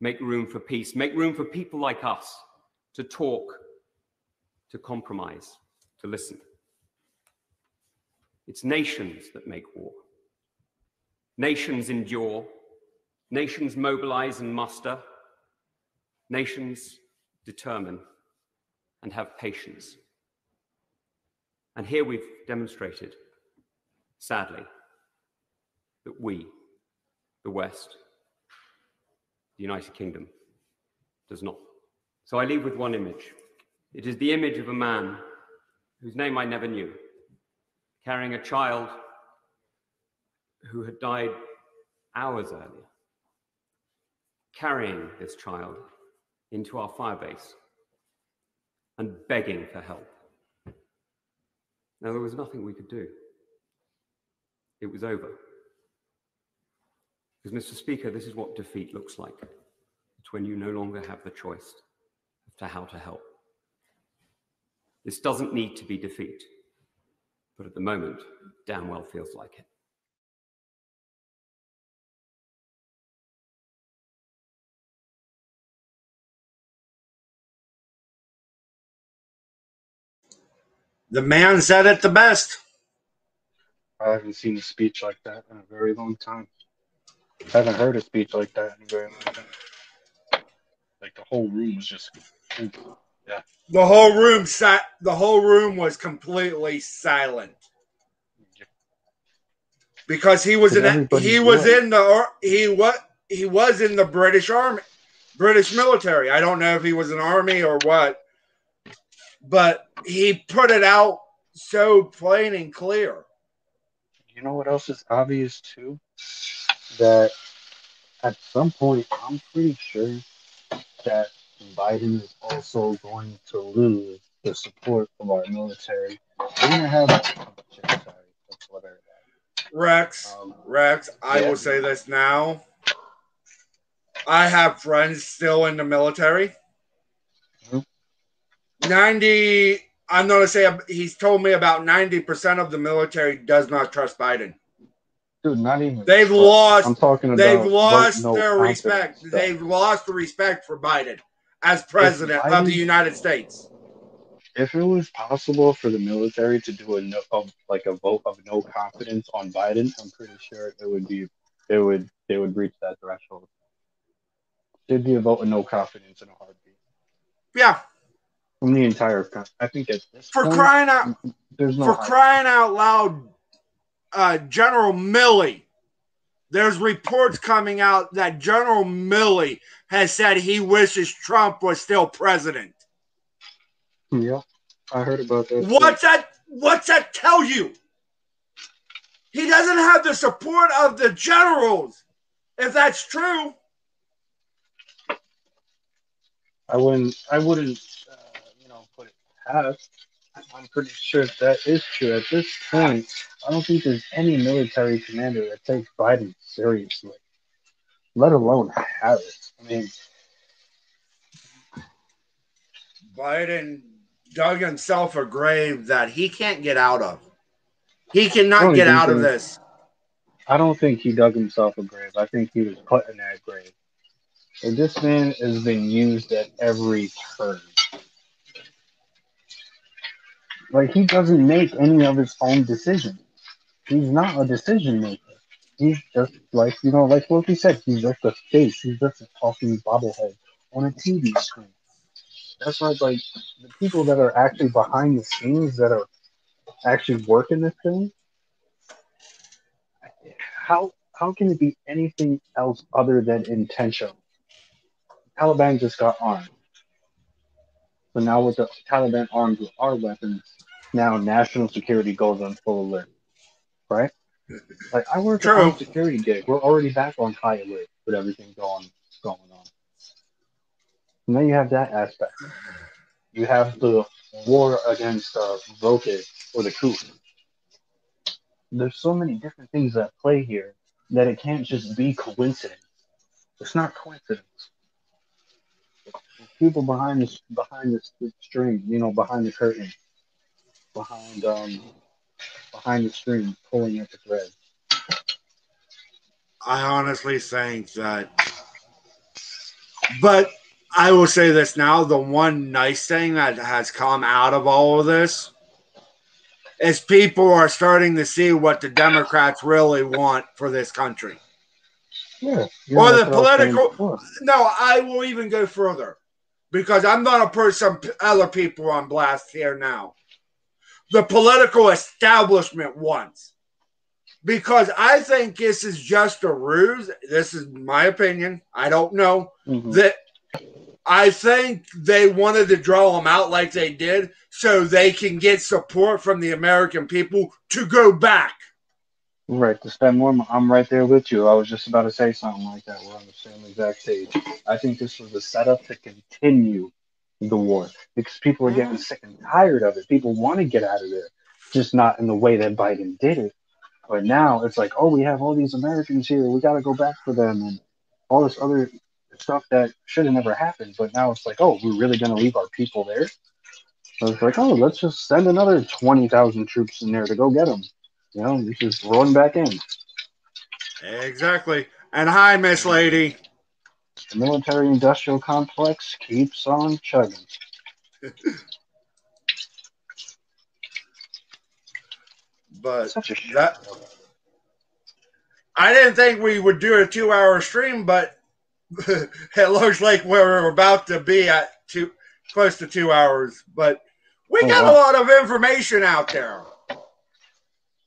make room for peace, make room for people like us to talk, to compromise, to listen. It's nations that make war. Nations endure. Nations mobilize and muster. Nations determine and have patience. And here we've demonstrated, sadly, that we, the West, the United Kingdom, does not. So I leave with one image. It is the image of a man whose name I never knew, carrying a child who had died hours earlier, carrying this child into our firebase and begging for help. Now, there was nothing we could do. It was over. Because, Mr. Speaker, this is what defeat looks like. It's when you no longer have the choice as to how to help. This doesn't need to be defeat, but at the moment, damn well feels like it. The man said it the best. I haven't seen a speech like that in a very long time. I haven't heard a speech like that in a very long time. Like the whole room was just, yeah. The whole room sat. The whole room was completely silent because he was in. He was in the. He what? He was in the British Army, British military. I don't know if he was an army or what, but he put it out so plain and clear. You know what else is obvious too? That at some point, I'm pretty sure that Biden is also going to lose the support of our military. We're gonna have sorry, that's what I- Rex, Um, Rex, I yeah. will say this now. I have friends still in the military. Mhm. 90, I'm going to say he's told me about 90% of the military does not trust Biden. dude, not even. They've lost I'm talking about they've lost no their respect. stuff. They've lost the respect for Biden as president of the United States. if it was possible for the military to do a no, of like a vote of no confidence on Biden, I'm pretty sure it would be it would they would reach that threshold. There'd be a vote of no confidence in a heartbeat Yeah, from the entire country. I think at this for point, crying out there's no for high- crying out loud, uh, General Milley. There's reports coming out that General Milley has said he wishes Trump was still president. Yeah, I heard about that. too. What's that? What's that tell you? He doesn't have the support of the generals. If that's true, I wouldn't. I wouldn't. Uh, you know, past. I'm pretty sure if that is true at this point. I don't think there's any military commander that takes Biden seriously, let alone Harris. I mean, Biden dug himself a grave that he can't get out of. He cannot get out of this. I don't think he dug himself a grave. I think he was put in that grave. And this man has been used at every turn. Like he doesn't make any of his own decisions. He's not a decision maker. He's just like you know, like what we said. He's just a face. He's just a talking bobblehead on a TV screen. That's why, like the people that are actually behind the scenes that are actually working this thing. How how can it be anything else other than intentional? Taliban just got armed. So now with the Taliban armed with our weapons, now national security goes on full alert. Right? Like I work True. on security gig. We're already back on high alert with everything going going on. And then you have that aspect. You have the war against uh, Voke or the coup. There's so many different things that play here that it can't just be coincidence. It's not coincidence. People behind this behind the string, you know, behind the curtain, behind um behind the screen, pulling at the thread. I honestly think that. But I will say this now the one nice thing that has come out of all of this is people are starting to see what the Democrats really want for this country. Yeah. Or the that's what I was saying political- No, I will even go further because I'm going to put some other people on blast here now. The political establishment wants. Because I think this is just a ruse. This is my opinion. I don't know. Mhm. That I think they wanted to draw them out like they did so they can get support from the American people to go back. Right, to spend more. I'm right there with you. I was just about to say something like that. We're on the same exact page. I think this was a setup to continue the war because people are getting sick and tired of it. People want to get out of there, just not in the way that Biden did it. But now it's like, oh, we have all these Americans here. We got to go back for them and all this other stuff that should have never happened. But now it's like, oh, we're really going to leave our people there. So it's like, oh, let's just send another 20,000 troops in there to go get them. You know, we just run back in. Exactly. And hi, Miss Lady. The military industrial complex keeps on chugging. But that I didn't think we would do a two-hour stream, but it looks like we're about to be at two, close to two hours. But we Oh, got wow. a lot of information out there.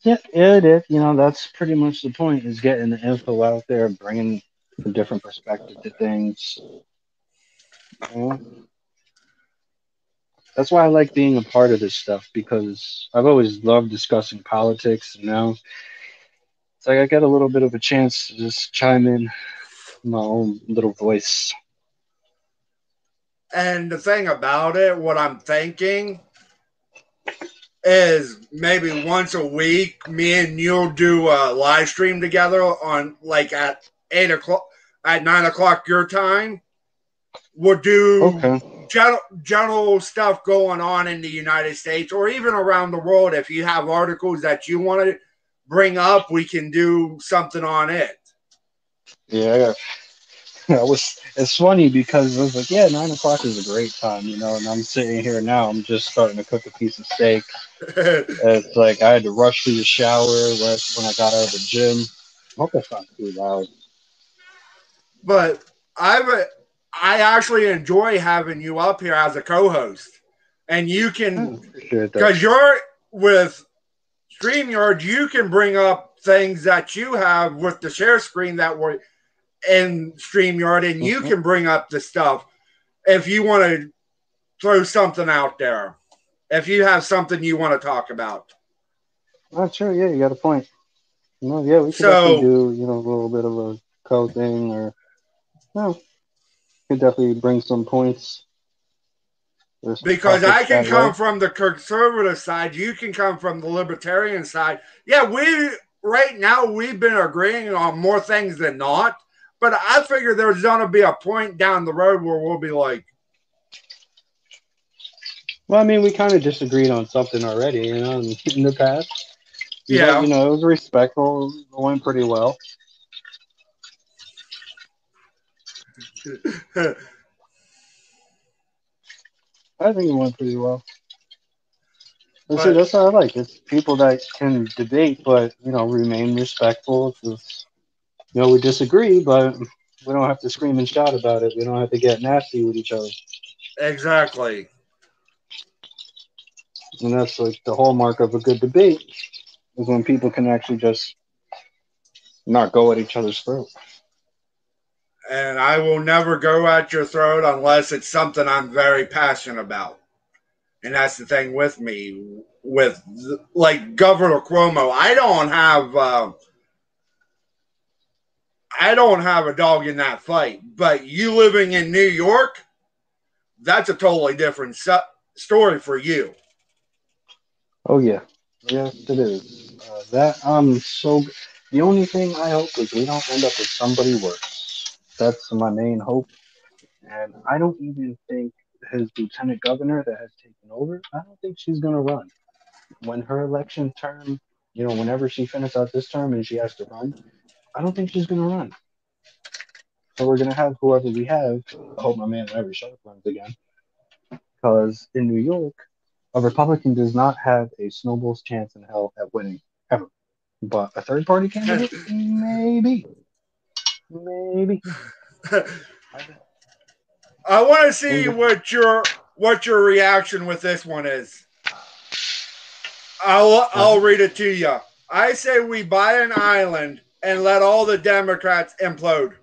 Yeah, yeah, it is. You know, that's pretty much the point is getting the info out there, bringing a different perspective to things. You know? That's why I like being a part of this stuff because I've always loved discussing politics, and now it's like I get a little bit of a chance to just chime in my own little voice. And the thing about it, what I'm thinking is maybe once a week, me and you'll do a live stream together on like at eight o'clock, at nine o'clock your time. We'll do Okay. general, general stuff going on in the United States or even around the world. If you have articles that you want to bring up, we can do something on it. Yeah, I was. It's funny because I was like, yeah, nine o'clock is a great time, you know. And I'm sitting here now. I'm just starting to cook a piece of steak. It's like I had to rush to the shower right when I got out of the gym. I hope that's not too loud. but I've I actually enjoy having you up here as a co-host, and you can because you're with StreamYard, you can bring up things that you have with the share screen that were in StreamYard, and you Mhm. can bring up the stuff if you want to throw something out there. If you have something you want to talk about. Oh, sure. Yeah, you got a point. No, yeah, we could So- definitely do you know a little bit of a co thing, or no, could definitely bring some points. some Because I can come from the conservative side, you can come from the libertarian side. Yeah, we right now we've been agreeing on more things than not, but I figure there's gonna be a point down the road where we'll be like, Well, I mean, we kind of disagreed on something already, you know, in, in the past. You know- Yeah. you know, it was respectful. It went pretty well. I think it went pretty well. That's, But- that's what I like. It's people that can debate, but you know, remain respectful. It's- you know, we disagree, but we don't have to scream and shout about it. We don't have to get nasty with each other. exactly. And that's like the hallmark of a good debate is when people can actually just not go at each other's throat. and I will never go at your throat unless it's something I'm very passionate about. And that's the thing with me, with like Governor Cuomo. I don't have, uh, I don't have a dog in that fight. But you living in New York, that's a totally different su- story for you. Oh yeah, yes it is. Uh, that I'm so. The only thing I hope is we don't end up with somebody worse. That's my main hope. And I don't even think his lieutenant governor that has taken over. I don't think she's gonna run. When her election term, you know, whenever she finishes out this term and she has to run, I don't think she's gonna run. So we're gonna have whoever we have. I hope my man Larry Sharpe runs again. Because in New York, a Republican does not have a snowball's chance in hell at winning ever. But a third party candidate, maybe, maybe. I want to see what your what your reaction with this one is. I'll I'll read it to you. I say we buy an island and let all the Democrats implode.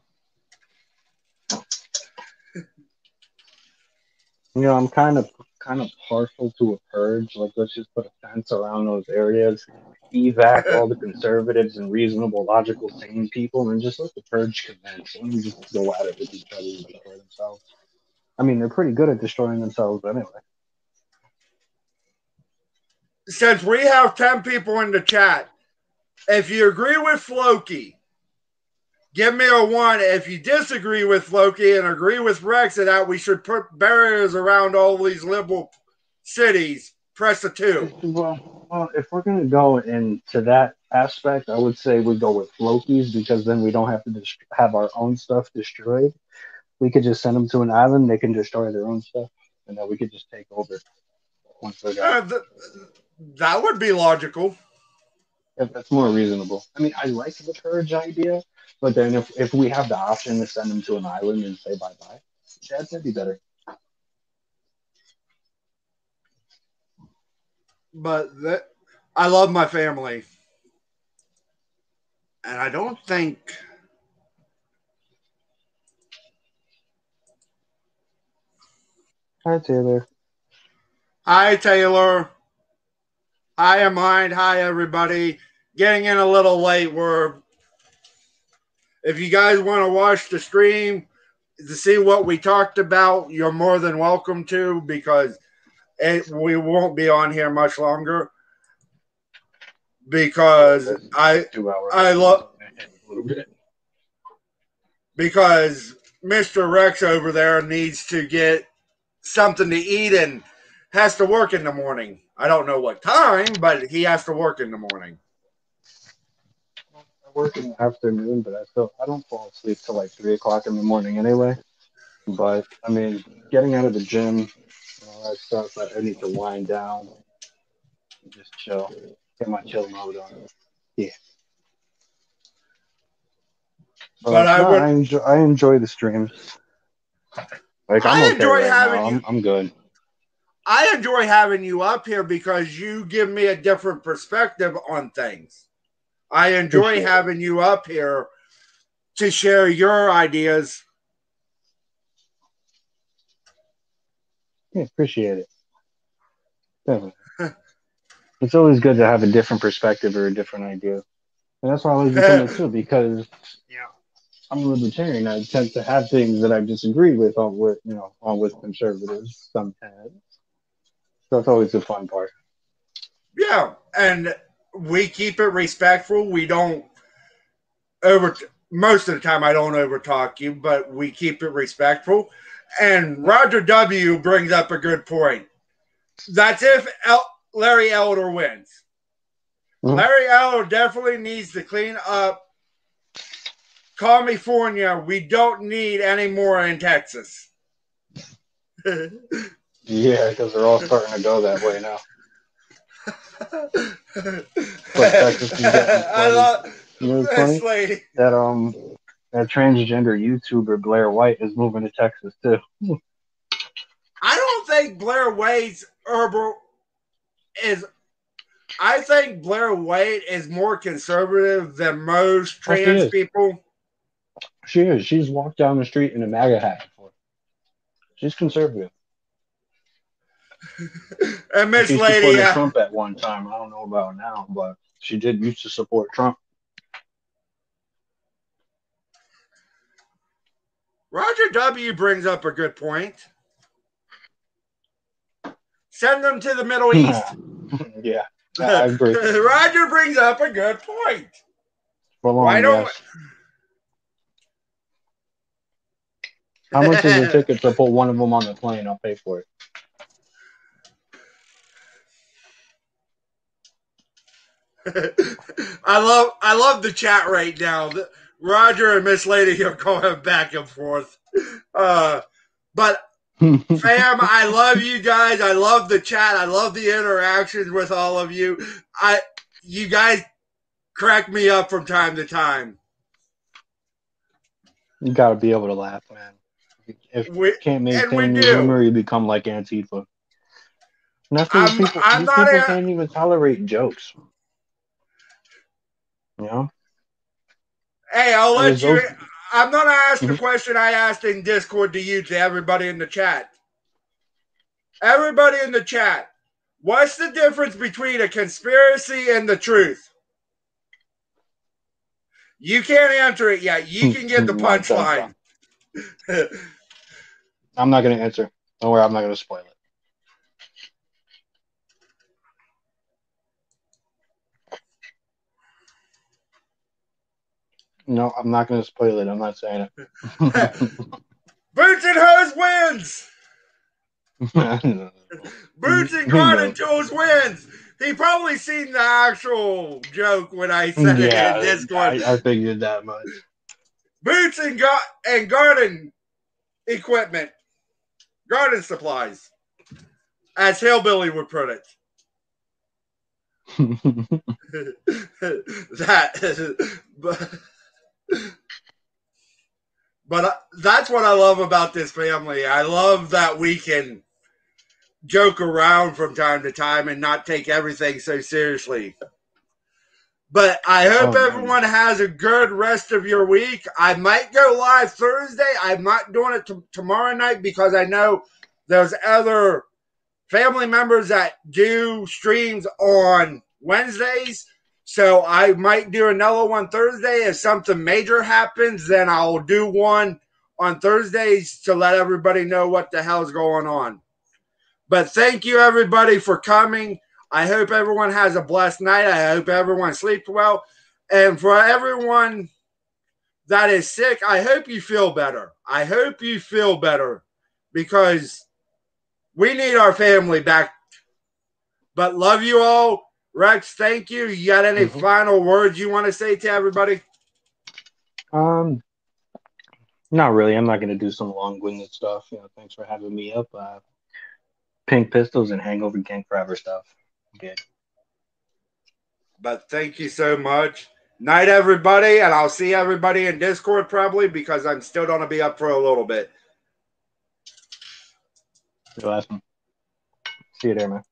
You know, I'm kind of kind of partial to a purge. Like, let's just put a fence around those areas, evac all the conservatives and reasonable, logical, sane people, and just let the purge commence. Let them just go at it with each other and destroy themselves. I mean, they're pretty good at destroying themselves anyway. Since we have 10 people in the chat, if you agree with Floki, give me a one. If you disagree with Loki and agree with Rex that we should put barriers around all these liberal cities, press a two. Well, well, if we're gonna go into that aspect, I would say we go with Loki's because then we don't have to dest- have our own stuff destroyed. We could just send them to an island; they can destroy their own stuff, and then we could just take over once Uh, th- that would be logical. If that's more reasonable. I mean, I like the purge idea, but then if, if we have the option to send them to an island and say bye bye, that'd be better. But that, I love my family. And I don't think. Hi, Taylor. Hi, Taylor. Hi, Mind. Hi, everybody. Getting in a little late. We're. If you guys want to watch the stream to see what we talked about, you're more than welcome to because it, we won't be on here much longer. Because I. I love a little bit. because Mr. Rex over there needs to get something to eat and has to work in the morning. I don't know what time, but he has to work in the morning. Work in the afternoon, but I still I don't fall asleep till like three o'clock in the morning anyway. But I mean, getting out of the gym and all that stuff, I, I need to wind down, and just chill, get my chill mode on. Yeah. But, But I no, would- I enjoy I enjoy the streams. Like I'm I okay enjoy right having now. you- I'm, I'm good. I enjoy having you up here because you give me a different perspective on things. I enjoy sure. having you up here to share your ideas. Yeah, appreciate it. Definitely. it's always good to have a different perspective or a different idea. And that's why I like doing it too, because you know, I'm a libertarian. I tend to have things that I disagree with on with you know, on with conservatives sometimes. So that's always the fun part. Yeah, and we keep it respectful. We don't over most of the time I don't overtalk you, but we keep it respectful. And Roger W brings up a good point. That's if El- Larry Elder wins. Mhm. Larry Elder definitely needs to clean up California. We don't need any more in Texas. Yeah, because they're all starting to go that way now. Texas is getting I love You know this lady. That um that transgender YouTuber Blair White is moving to Texas too. I don't think Blair White's herbal is. I think Blair White is more conservative than most Oh, she trans people. She is. She's walked down the street in a MAGA hat before. She's conservative. And Miss Lady, supported uh, Trump at one time. I don't know about now, but she did used to support Trump. Roger W brings up a good point. Send them to the Middle East. yeah, I agree. Roger brings up a good point. Long, Why don't- yes. How much is the ticket to put one of them on the plane? I'll pay for it. I love I love the chat right now. Roger and Miss Lady are going back and forth. Uh, but fam, I love you guys. I love the chat. I love the interactions with all of you. I you guys crack me up from time to time. You got to be able to laugh, man. If We- you can't maintain your humor, you become like Antifa. And that's I'm- people. I'm people can't even tolerate jokes. You know, Hey, I'll let you. those- I'm gonna ask the Mhm. question I asked in Discord to you to everybody in the chat. Everybody in the chat, what's the difference between a conspiracy and the truth? You can't answer it yet. You can get the punchline. I'm not gonna answer. Don't worry, I'm not gonna spoil it. No, I'm not gonna spoil it. I'm not saying it. Boots and Hose wins. Boots and Garden Tools wins. He probably seen the actual joke when I said yeah, it in Discord. I, I figured that much. Boots and, gar- and garden equipment, garden supplies, as Hillbilly would put it. that, but, but uh, that's what I love about this family. I love that we can joke around from time to time and not take everything so seriously. But I hope Oh, everyone has a good rest of your week. I might go live Thursday. I'm not doing it t- tomorrow night because I know there's other family members that do streams on Wednesdays. So I might do another one Thursday. If something major happens, then I'll do one on Thursdays to let everybody know what the hell's going on. But thank you, everybody, for coming. I hope everyone has a blessed night. I hope everyone sleeps well. And for everyone that is sick, I hope you feel better. I hope you feel better because we need our family back. But love you all. Rex, thank you. You got any final words you want to say to everybody? Um, not really. I'm not gonna do some long-winded stuff. You know, thanks for having me up. Uh, Pink Pistols and Hangover Gang Forever stuff. Good. But thank you so much. Night, everybody. And I'll see everybody in Discord probably because I'm still going to be up for a little bit. Awesome. See you there, man.